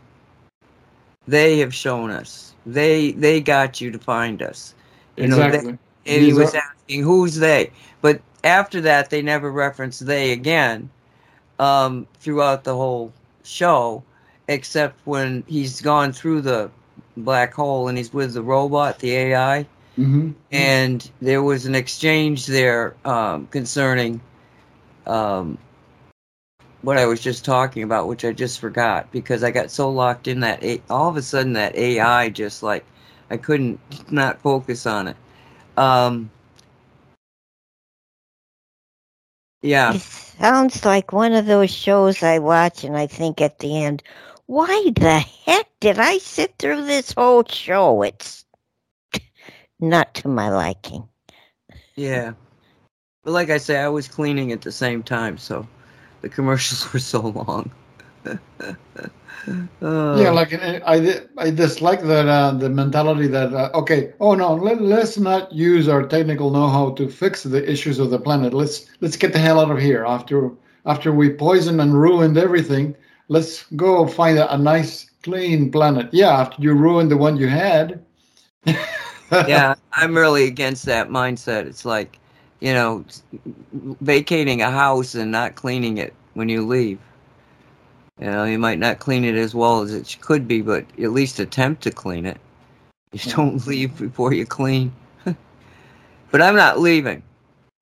They have shown us. They they got you to find us. You know, they- exactly. and he was are- asking who's they but after that they never referenced they again um, throughout the whole show except when he's gone through the black hole and he's with the robot the ai Mhm. and there was an exchange there um, concerning um, what I was just talking about, which I just forgot because I got so locked in that A- all of a sudden that AI just like I couldn't not focus on it. Um, yeah, It sounds like one of those shows I watch and I think at the end, why the heck did I sit through this whole show? It's not to my liking. yeah. But like I say, I was cleaning at the same time, so the commercials were so long. Oh. Yeah, like uh, I, I dislike that uh, the mentality that uh, okay, oh no, let, let's not use our technical know-how to fix the issues of the planet. Let's let's get the hell out of here after after we poisoned and ruined everything. Let's go find a, a nice clean planet. Yeah, after you ruined the one you had. yeah, I'm really against that mindset. It's like, you know, vacating a house and not cleaning it when you leave. You know, you might not clean it as well as it could be, but at least attempt to clean it. You don't leave before you clean. but I'm not leaving.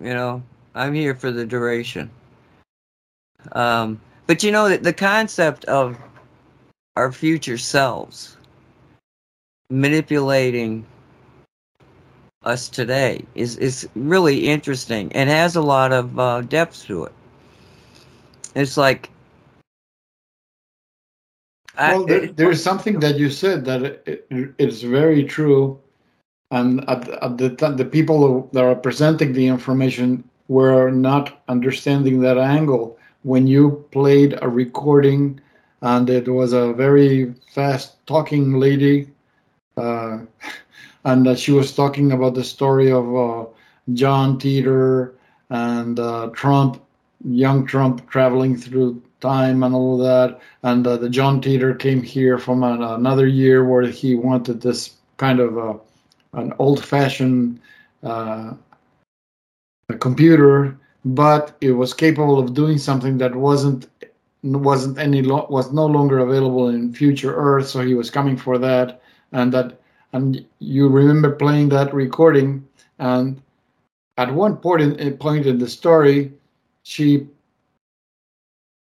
You know, I'm here for the duration. Um, but you know that the concept of our future selves manipulating us today is is really interesting and has a lot of uh, depth to it. It's like well, there, there's something that you said that it, it, it's very true, and at, at the time, the people that are presenting the information were not understanding that angle. When you played a recording, and it was a very fast talking lady, uh, and uh, she was talking about the story of uh, John Titor and uh, Trump, young Trump traveling through time and all of that. And uh, the John Titor came here from an, another year where he wanted this kind of uh, an old-fashioned uh, computer, but it was capable of doing something that wasn't wasn't any lo- was no longer available in future Earth. So he was coming for that, and that and you remember playing that recording and at one point in, point in the story she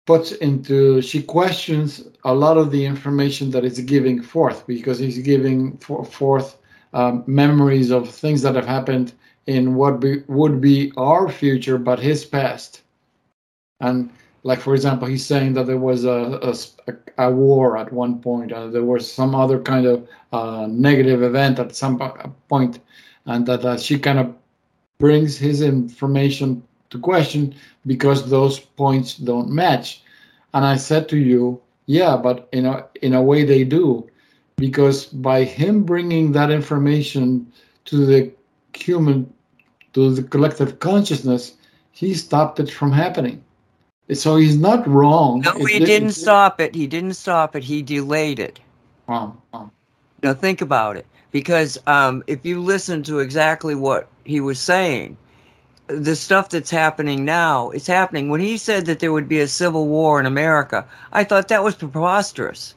puts into she questions a lot of the information that is giving forth because he's giving for, forth um, memories of things that have happened in what be, would be our future but his past. And like for example he's saying that there was a, a, a war at one point uh, there was some other kind of uh, negative event at some point and that uh, she kind of brings his information to question because those points don't match and i said to you yeah but in a in a way they do because by him bringing that information to the human to the collective consciousness he stopped it from happening so he's not wrong no, he di- didn't stop it. He didn't stop it. He delayed it. um, um, Now think about it, because um, if you listen to exactly what he was saying, the stuff that's happening now, it's happening. When he said that there would be a civil war in America, I thought that was preposterous,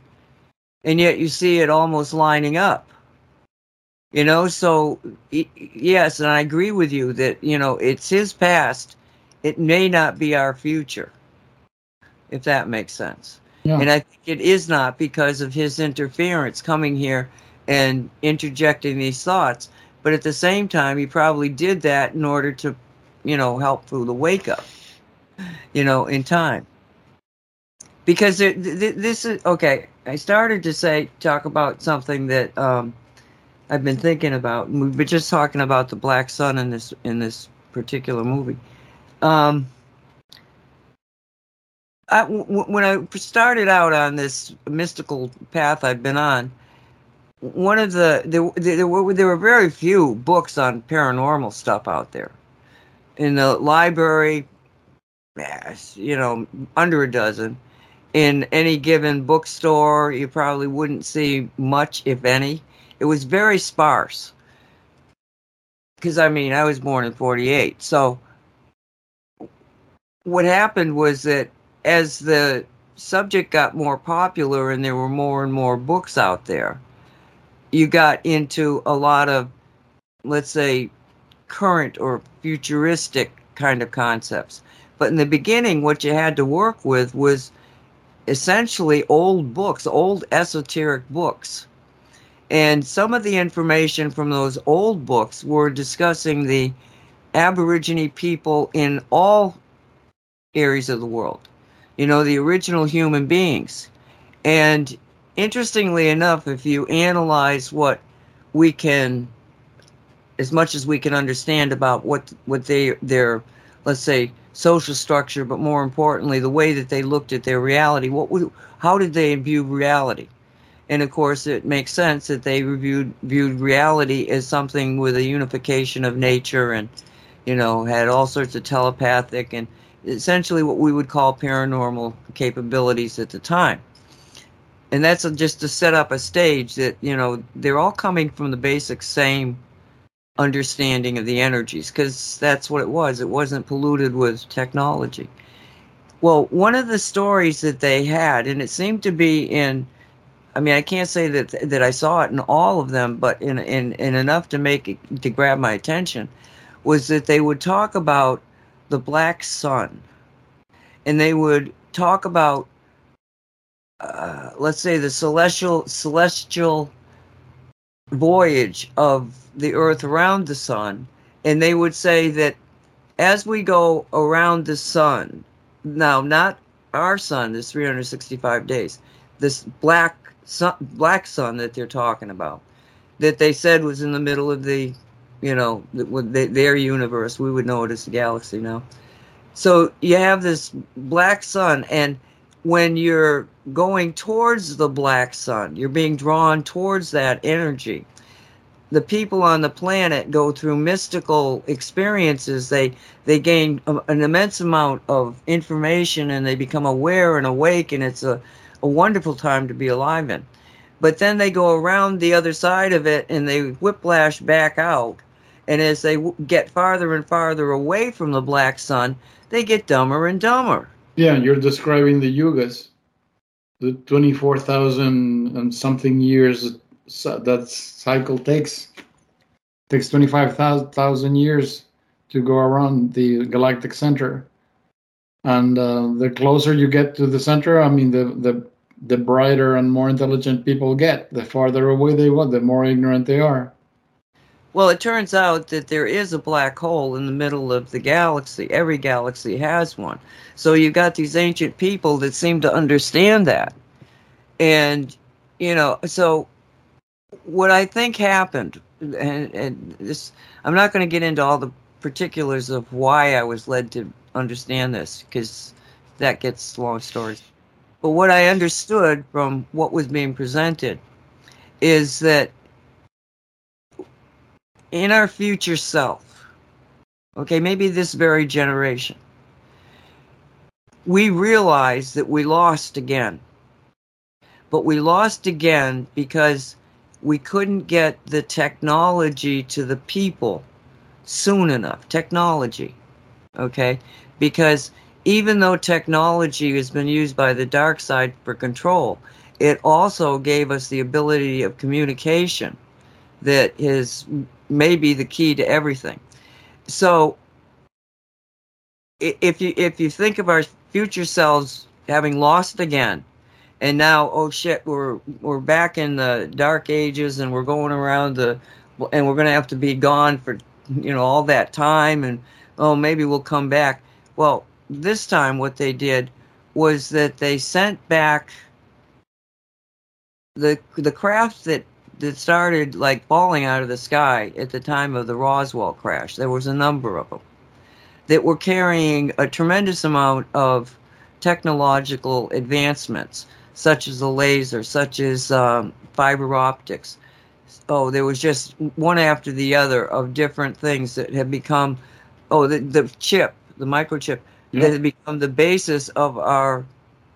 and yet you see it almost lining up. You know, so yes, and I agree with you that you know it's his past. It may not be our future, if that makes sense. Yeah. And I think it is not because of his interference coming here and interjecting these thoughts. But at the same time, he probably did that in order to, you know, help through the wake up, you know, in time. Because th- th- this is okay. I started to say talk about something that um, I've been thinking about. We've been just talking about the black sun in this in this particular movie. Um, when I started out on this mystical path I've been on, one of the there, there were there were very few books on paranormal stuff out there. In the library, you know, under a dozen. In any given bookstore, you probably wouldn't see much, if any. It was very sparse. Because I mean, I was born in '48, so what happened was that as the subject got more popular and there were more and more books out there, you got into a lot of, let's say, current or futuristic kind of concepts. But in the beginning, what you had to work with was essentially old books, old esoteric books. And some of the information from those old books were discussing the Aborigine people in all areas of the world, you know, the original human beings. And interestingly enough, if you analyze what we can, as much as we can understand about what what they their, let's say, social structure, but more importantly, the way that they looked at their reality, what would, how did they view reality? And of course, it makes sense that they reviewed viewed reality as something with a unification of nature, and you know had all sorts of telepathic and essentially what we would call paranormal capabilities at the time. And that's just to set up a stage that you know they're all coming from the basic same understanding of the energies because that's what it was. It wasn't polluted with technology. Well, one of the stories that they had, and it seemed to be in I mean, I can't say that that I saw it in all of them, but in in, in enough to make it to grab my attention, was that they would talk about the black sun, and they would talk about, uh, let's say, the celestial celestial voyage of the Earth around the sun, and they would say that as we go around the sun, now not our sun, this 365 days, this black sun, black sun that they're talking about, that they said was in the middle of the, you know, the, their universe. We would know it as the galaxy now. So you have this black sun, and when you're going towards the black sun, you're being drawn towards that energy. The people on the planet go through mystical experiences. They they gain an immense amount of information, and they become aware and awake, and it's a a wonderful time to be alive in. But then they go around the other side of it and they whiplash back out. And as they w- get farther and farther away from the black sun, they get dumber and dumber. Yeah, you're describing the yugas, the 24,000 and something years that cycle takes. takes 25,000 years to go around the galactic center. And uh, the closer you get to the center i mean the the the brighter and more intelligent people get. The farther away they go the more ignorant they are. Well it turns out that there is a black hole in the middle of the galaxy. Every galaxy has one. So you've got these ancient people that seem to understand that. And you know so what i think happened and, and this i'm not going to get into all the particulars of why i was led to understand this because that gets long stories. But what I understood from what was being presented is that in our future self, okay, maybe this very generation, we realize that we lost again. But we lost again because we couldn't get the technology to the people soon enough. Technology. Okay? because even though technology has been used by the dark side for control, it also gave us the ability of communication that is maybe the key to everything. So if you if you think of our future selves having lost again and now oh shit we're we're back in the dark ages and we're going around the and we're going to have to be gone for you know all that time and oh maybe we'll come back well, this time what they did was that they sent back the the craft that that started like falling out of the sky at the time of the Roswell crash. There was a number of them that were carrying a tremendous amount of technological advancements, such as a laser, such as um, fiber optics. Oh, there was just one after the other of different things that had become. Oh, the, the chip the microchip yeah. that had become the basis of our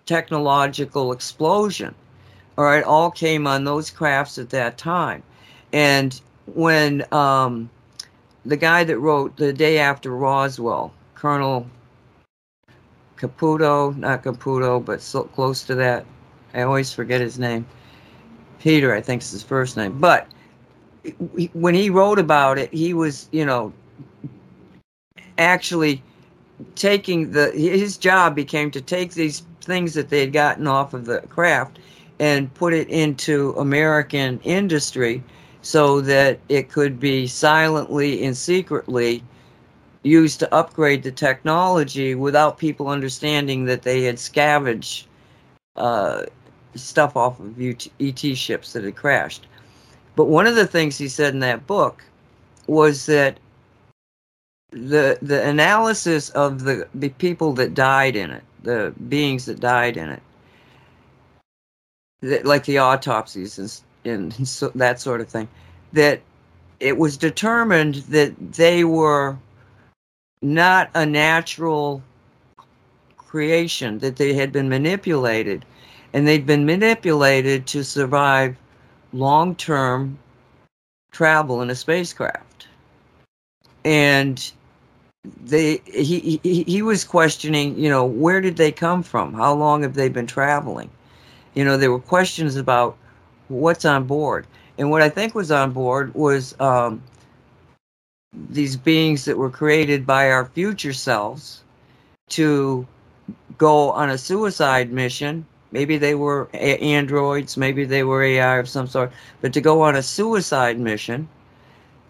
technological explosion. All right, all came on those crafts at that time. And when um, the guy that wrote The Day After Roswell, Colonel Caputo, not Caputo, but so close to that, I always forget his name. Peter, I think is his first name. But when he wrote about it, he was, you know, actually taking the his job became to take these things that they had gotten off of the craft and put it into American industry so that it could be silently and secretly used to upgrade the technology without people understanding that they had scavenged uh, stuff off of ET ships that had crashed. But one of the things he said in that book was that the the analysis of the the people that died in it, the beings that died in it, that, like the autopsies and and so, that sort of thing, that it was determined that they were not a natural creation, that they had been manipulated, and they'd been manipulated to survive long term travel in a spacecraft. And they he, he he was questioning, you know, where did they come from? How long have they been traveling? You know, there were questions about what's on board. And what I think was on board was um, these beings that were created by our future selves to go on a suicide mission. Maybe they were a- androids, maybe they were AI of some sort, but to go on a suicide mission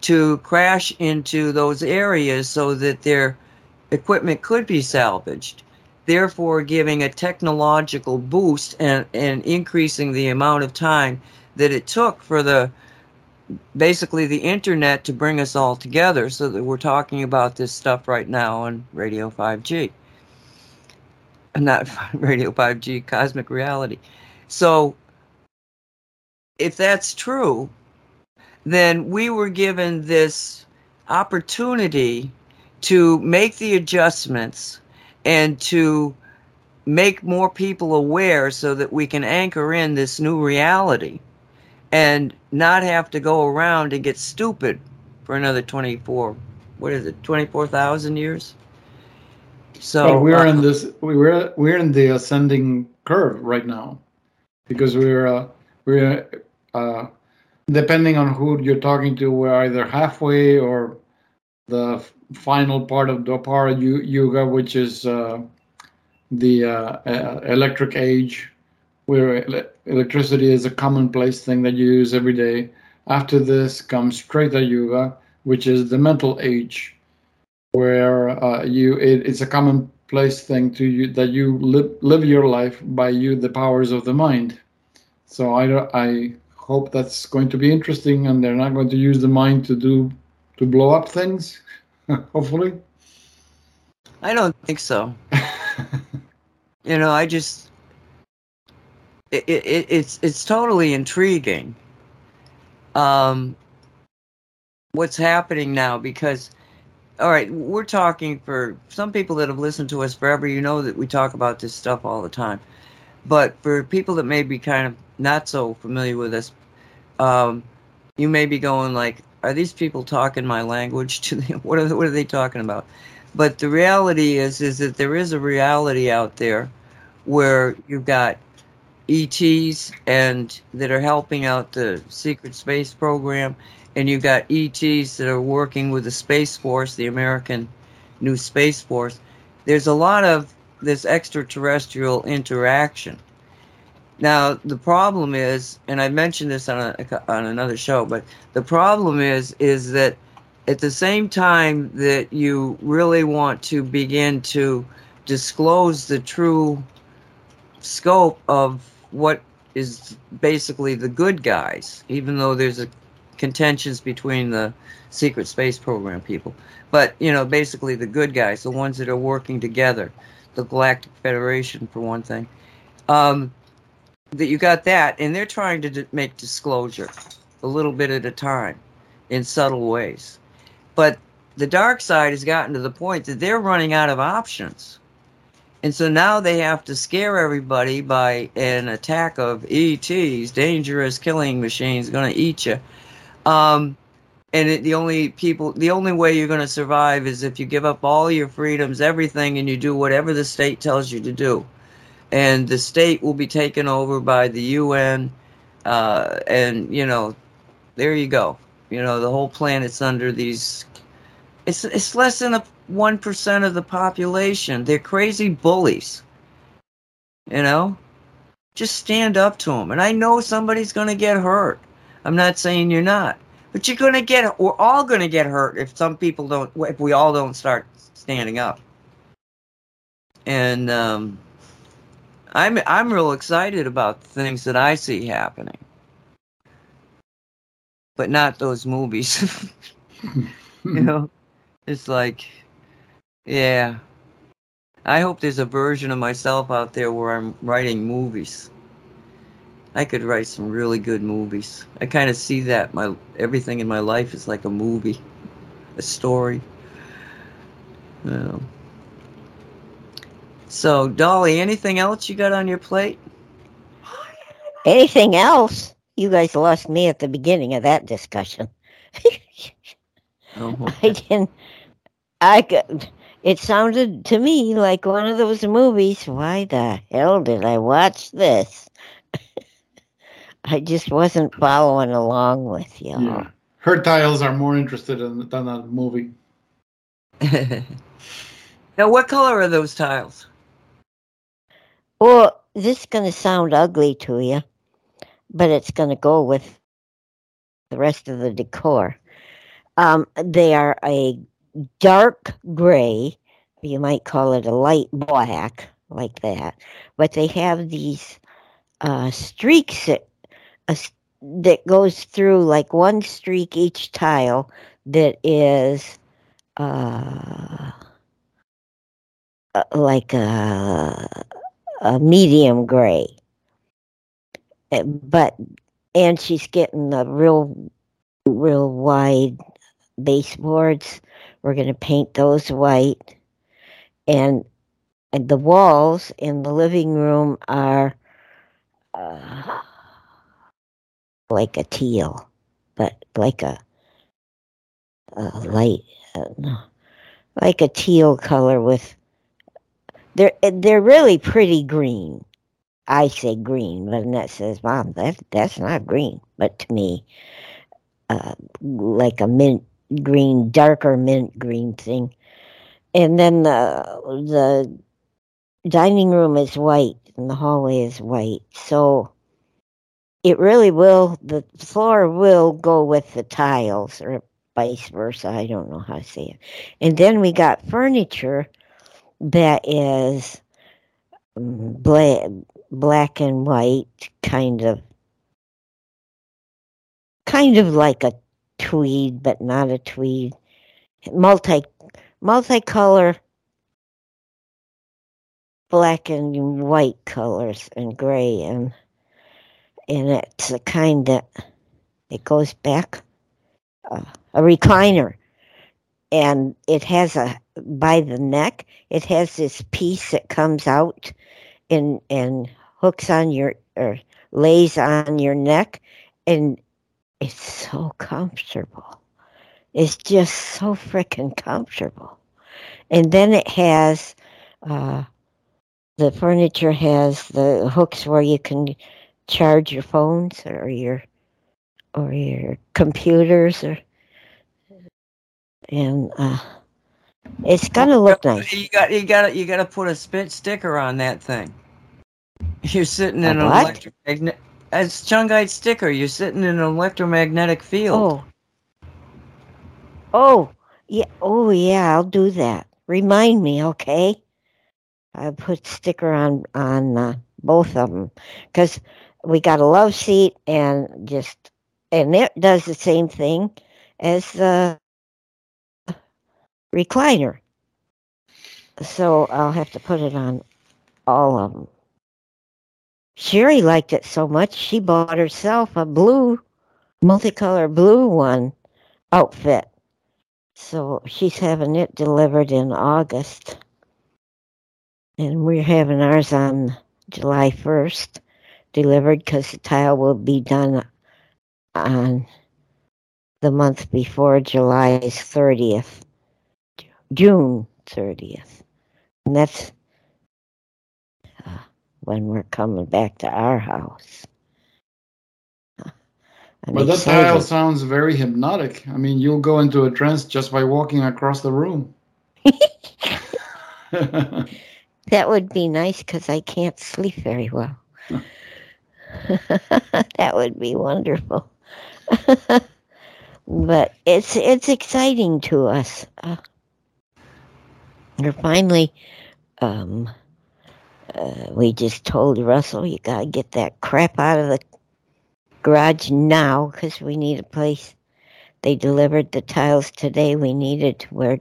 to crash into those areas so that their equipment could be salvaged, therefore giving a technological boost and, and increasing the amount of time that it took for the basically the internet to bring us all together so that we're talking about this stuff right now on Radio 5G. Not Radio 5G, cosmic reality. So, if that's true, then we were given this opportunity to make the adjustments and to make more people aware so that we can anchor in this new reality and not have to go around and get stupid for another 24 what is it 24,000 years so Well, we're uh, in this. We we're we're in the ascending curve right now, because we're uh, we're uh, depending on who you're talking to, we're either halfway or the final part of Dwapara Yu- Yuga, which is uh, the uh, uh, electric age, where ele- electricity is a commonplace thing that you use every day. After this comes Treta Yuga, which is the mental age, where uh, you it, it's a commonplace thing to you that you live live your life by you the powers of the mind. So I I hope that's going to be interesting, and they're not going to use the mind to do to blow up things. Hopefully, I don't think so. you know, I just it, it, it's it's totally intriguing. Um, what's happening now? Because, all right, we're talking for some people that have listened to us forever. You know that we talk about this stuff all the time, but for people that may be kind of not so familiar with us, um, you may be going like, "Are these people talking my language? To the, what are they, what are they talking about?" But the reality is, is that there is a reality out there where you've got ETs and that are helping out the secret space program, and you've got ETs that are working with the Space Force, the American new Space Force. There's a lot of this extraterrestrial interaction. Now the problem is, and I mentioned this on a, on another show, but the problem is is that at the same time that you really want to begin to disclose the true scope of what is basically the good guys, even though there's a contentions between the secret space program people. But you know, basically the good guys, the ones that are working together, the Galactic Federation for one thing. Um, that you got that, and they're trying to d- make disclosure a little bit at a time in subtle ways. But the dark side has gotten to the point that they're running out of options. And so now they have to scare everybody by an attack of ETs, dangerous killing machines, going to eat you. Um, and it, the only people, the only way you're going to survive is if you give up all your freedoms, everything, and you do whatever the state tells you to do. And the state will be taken over by the UN, uh, and you know, there you go. You know, the whole planet's under these It's it's less than a one percent of the population. They're crazy bullies. You know, just stand up to them. And I know somebody's going to get hurt. I'm not saying you're not, but you're going to get. We're all going to get hurt if some people don't. If we all don't start standing up. And um, I'm I'm real excited about the things that I see happening, but not those movies. you know, it's like, yeah. I hope there's a version of myself out there where I'm writing movies. I could write some really good movies. I kind of see that my everything in my life is like a movie, a story. You. So, Dolly, anything else you got on your plate? Anything else? You guys lost me at the beginning of that discussion. Oh, I didn't. I could. It sounded to me like one of those movies. Why the hell did I watch this? I just wasn't following along with you. Yeah. Her tiles are more interested in than that movie. now, what color are those tiles? Well, this is going to sound ugly to you, but it's going to go with the rest of the decor. Um, they are a dark gray, you might call it a light black, like that, but they have these uh, streaks that, uh, that goes through like one streak each tile that is uh, uh, like a, a medium gray. Uh, But and she's getting the real, real wide baseboards. We're going to paint those white, and and the walls in the living room are uh, like a teal, but like a, a light, uh, like a teal color with. They're they're really pretty green. I say green, but Annette says, "Mom, that that's not green." But to me, uh, like a mint green, darker mint green thing. And then the the dining room is white and the hallway is white. So it really will the floor will go with the tiles or vice versa. I don't know how to say it. And then we got furniture that is black, black and white, kind of, kind of like a tweed, but not a tweed. Multi, multicolor, black and white colors and gray, and and it's a kind that it goes back uh, a recliner, and it has a by the neck. It has this piece that comes out and and hooks on your or lays on your neck, and it's so comfortable. It's just so freaking comfortable. And then it has uh, the furniture has the hooks where you can charge your phones or your or your computers or and uh, it's gonna look nice. You got you got you got to put a spit sticker on that thing. You're sitting in A an what? electromagnetic. As Shungite sticker, you're sitting in an electromagnetic field. Oh. Oh, yeah. Oh, yeah. I'll do that. Remind me, okay? I put sticker on on uh, both of them because we got a love seat and just and it does the same thing as the recliner. So I'll have to put it on all of them. Sherry liked it so much she bought herself a blue, multicolor blue one outfit. So she's having it delivered in August. And we're having ours on July 1st delivered because the tile will be done on the month before July's 30th, June 30th. And that's uh, when we're coming back to our house. I'm But that tile sounds very hypnotic. I mean, you'll go into a trance just by walking across the room. That would be nice because I can't sleep very well. that would be wonderful. but it's it's exciting to us. Uh, we're finally. Um, uh, we just told Russell, you gotta get that crap out of the garage now because we need a place. They delivered the tiles today. We needed where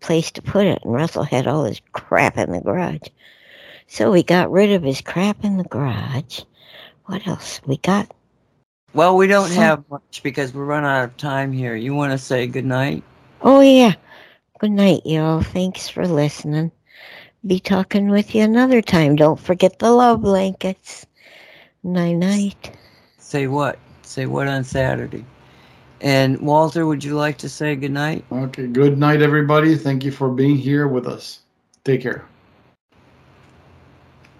place to put it, and Russell had all his crap in the garage. So we got rid of his crap in the garage. What else? We got Well, we don't Some- have much because we're running out of time here. You want to say good night? Oh, yeah. Good night, y'all. Thanks for listening. Be talking with you another time. Don't forget the love blankets. Night night. Say what? Say what on Saturday? And Walter, would you like to say good night? okay, good night, everybody. Thank you for being here with us. Take care.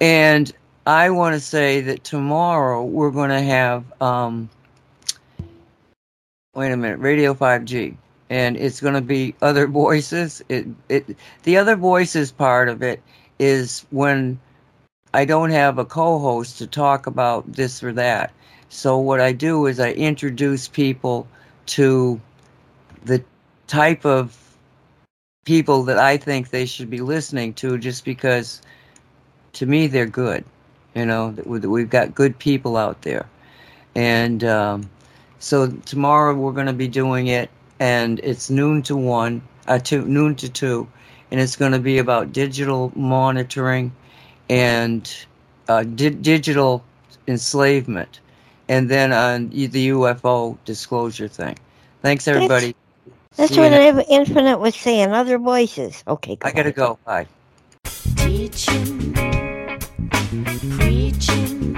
And I want to say that tomorrow we're going to have, um, wait a minute, Radio 5G. And it's going to be other voices. It, it, the other voices part of it is when I don't have a co host to talk about this or that. So what I do is I introduce people to the type of people that I think they should be listening to just because to me they're good you know that we- that we've got good people out there. And um, so tomorrow we're going to be doing it and it's noon to one uh, to noon to two and it's going to be about digital monitoring and uh, di- digital enslavement and then on the ufo disclosure thing. Thanks everybody. That's See you what next- Infinite was saying. Other voices. Okay, i gotta go. Bye. Teaching, preaching,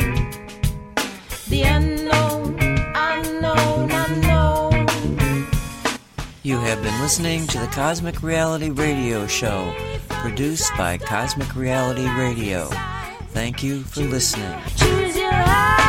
the unknown, unknown, unknown. You have been listening to the Cosmic Reality Radio Show, produced by Cosmic Reality Radio. Thank you for listening. Choose your heart.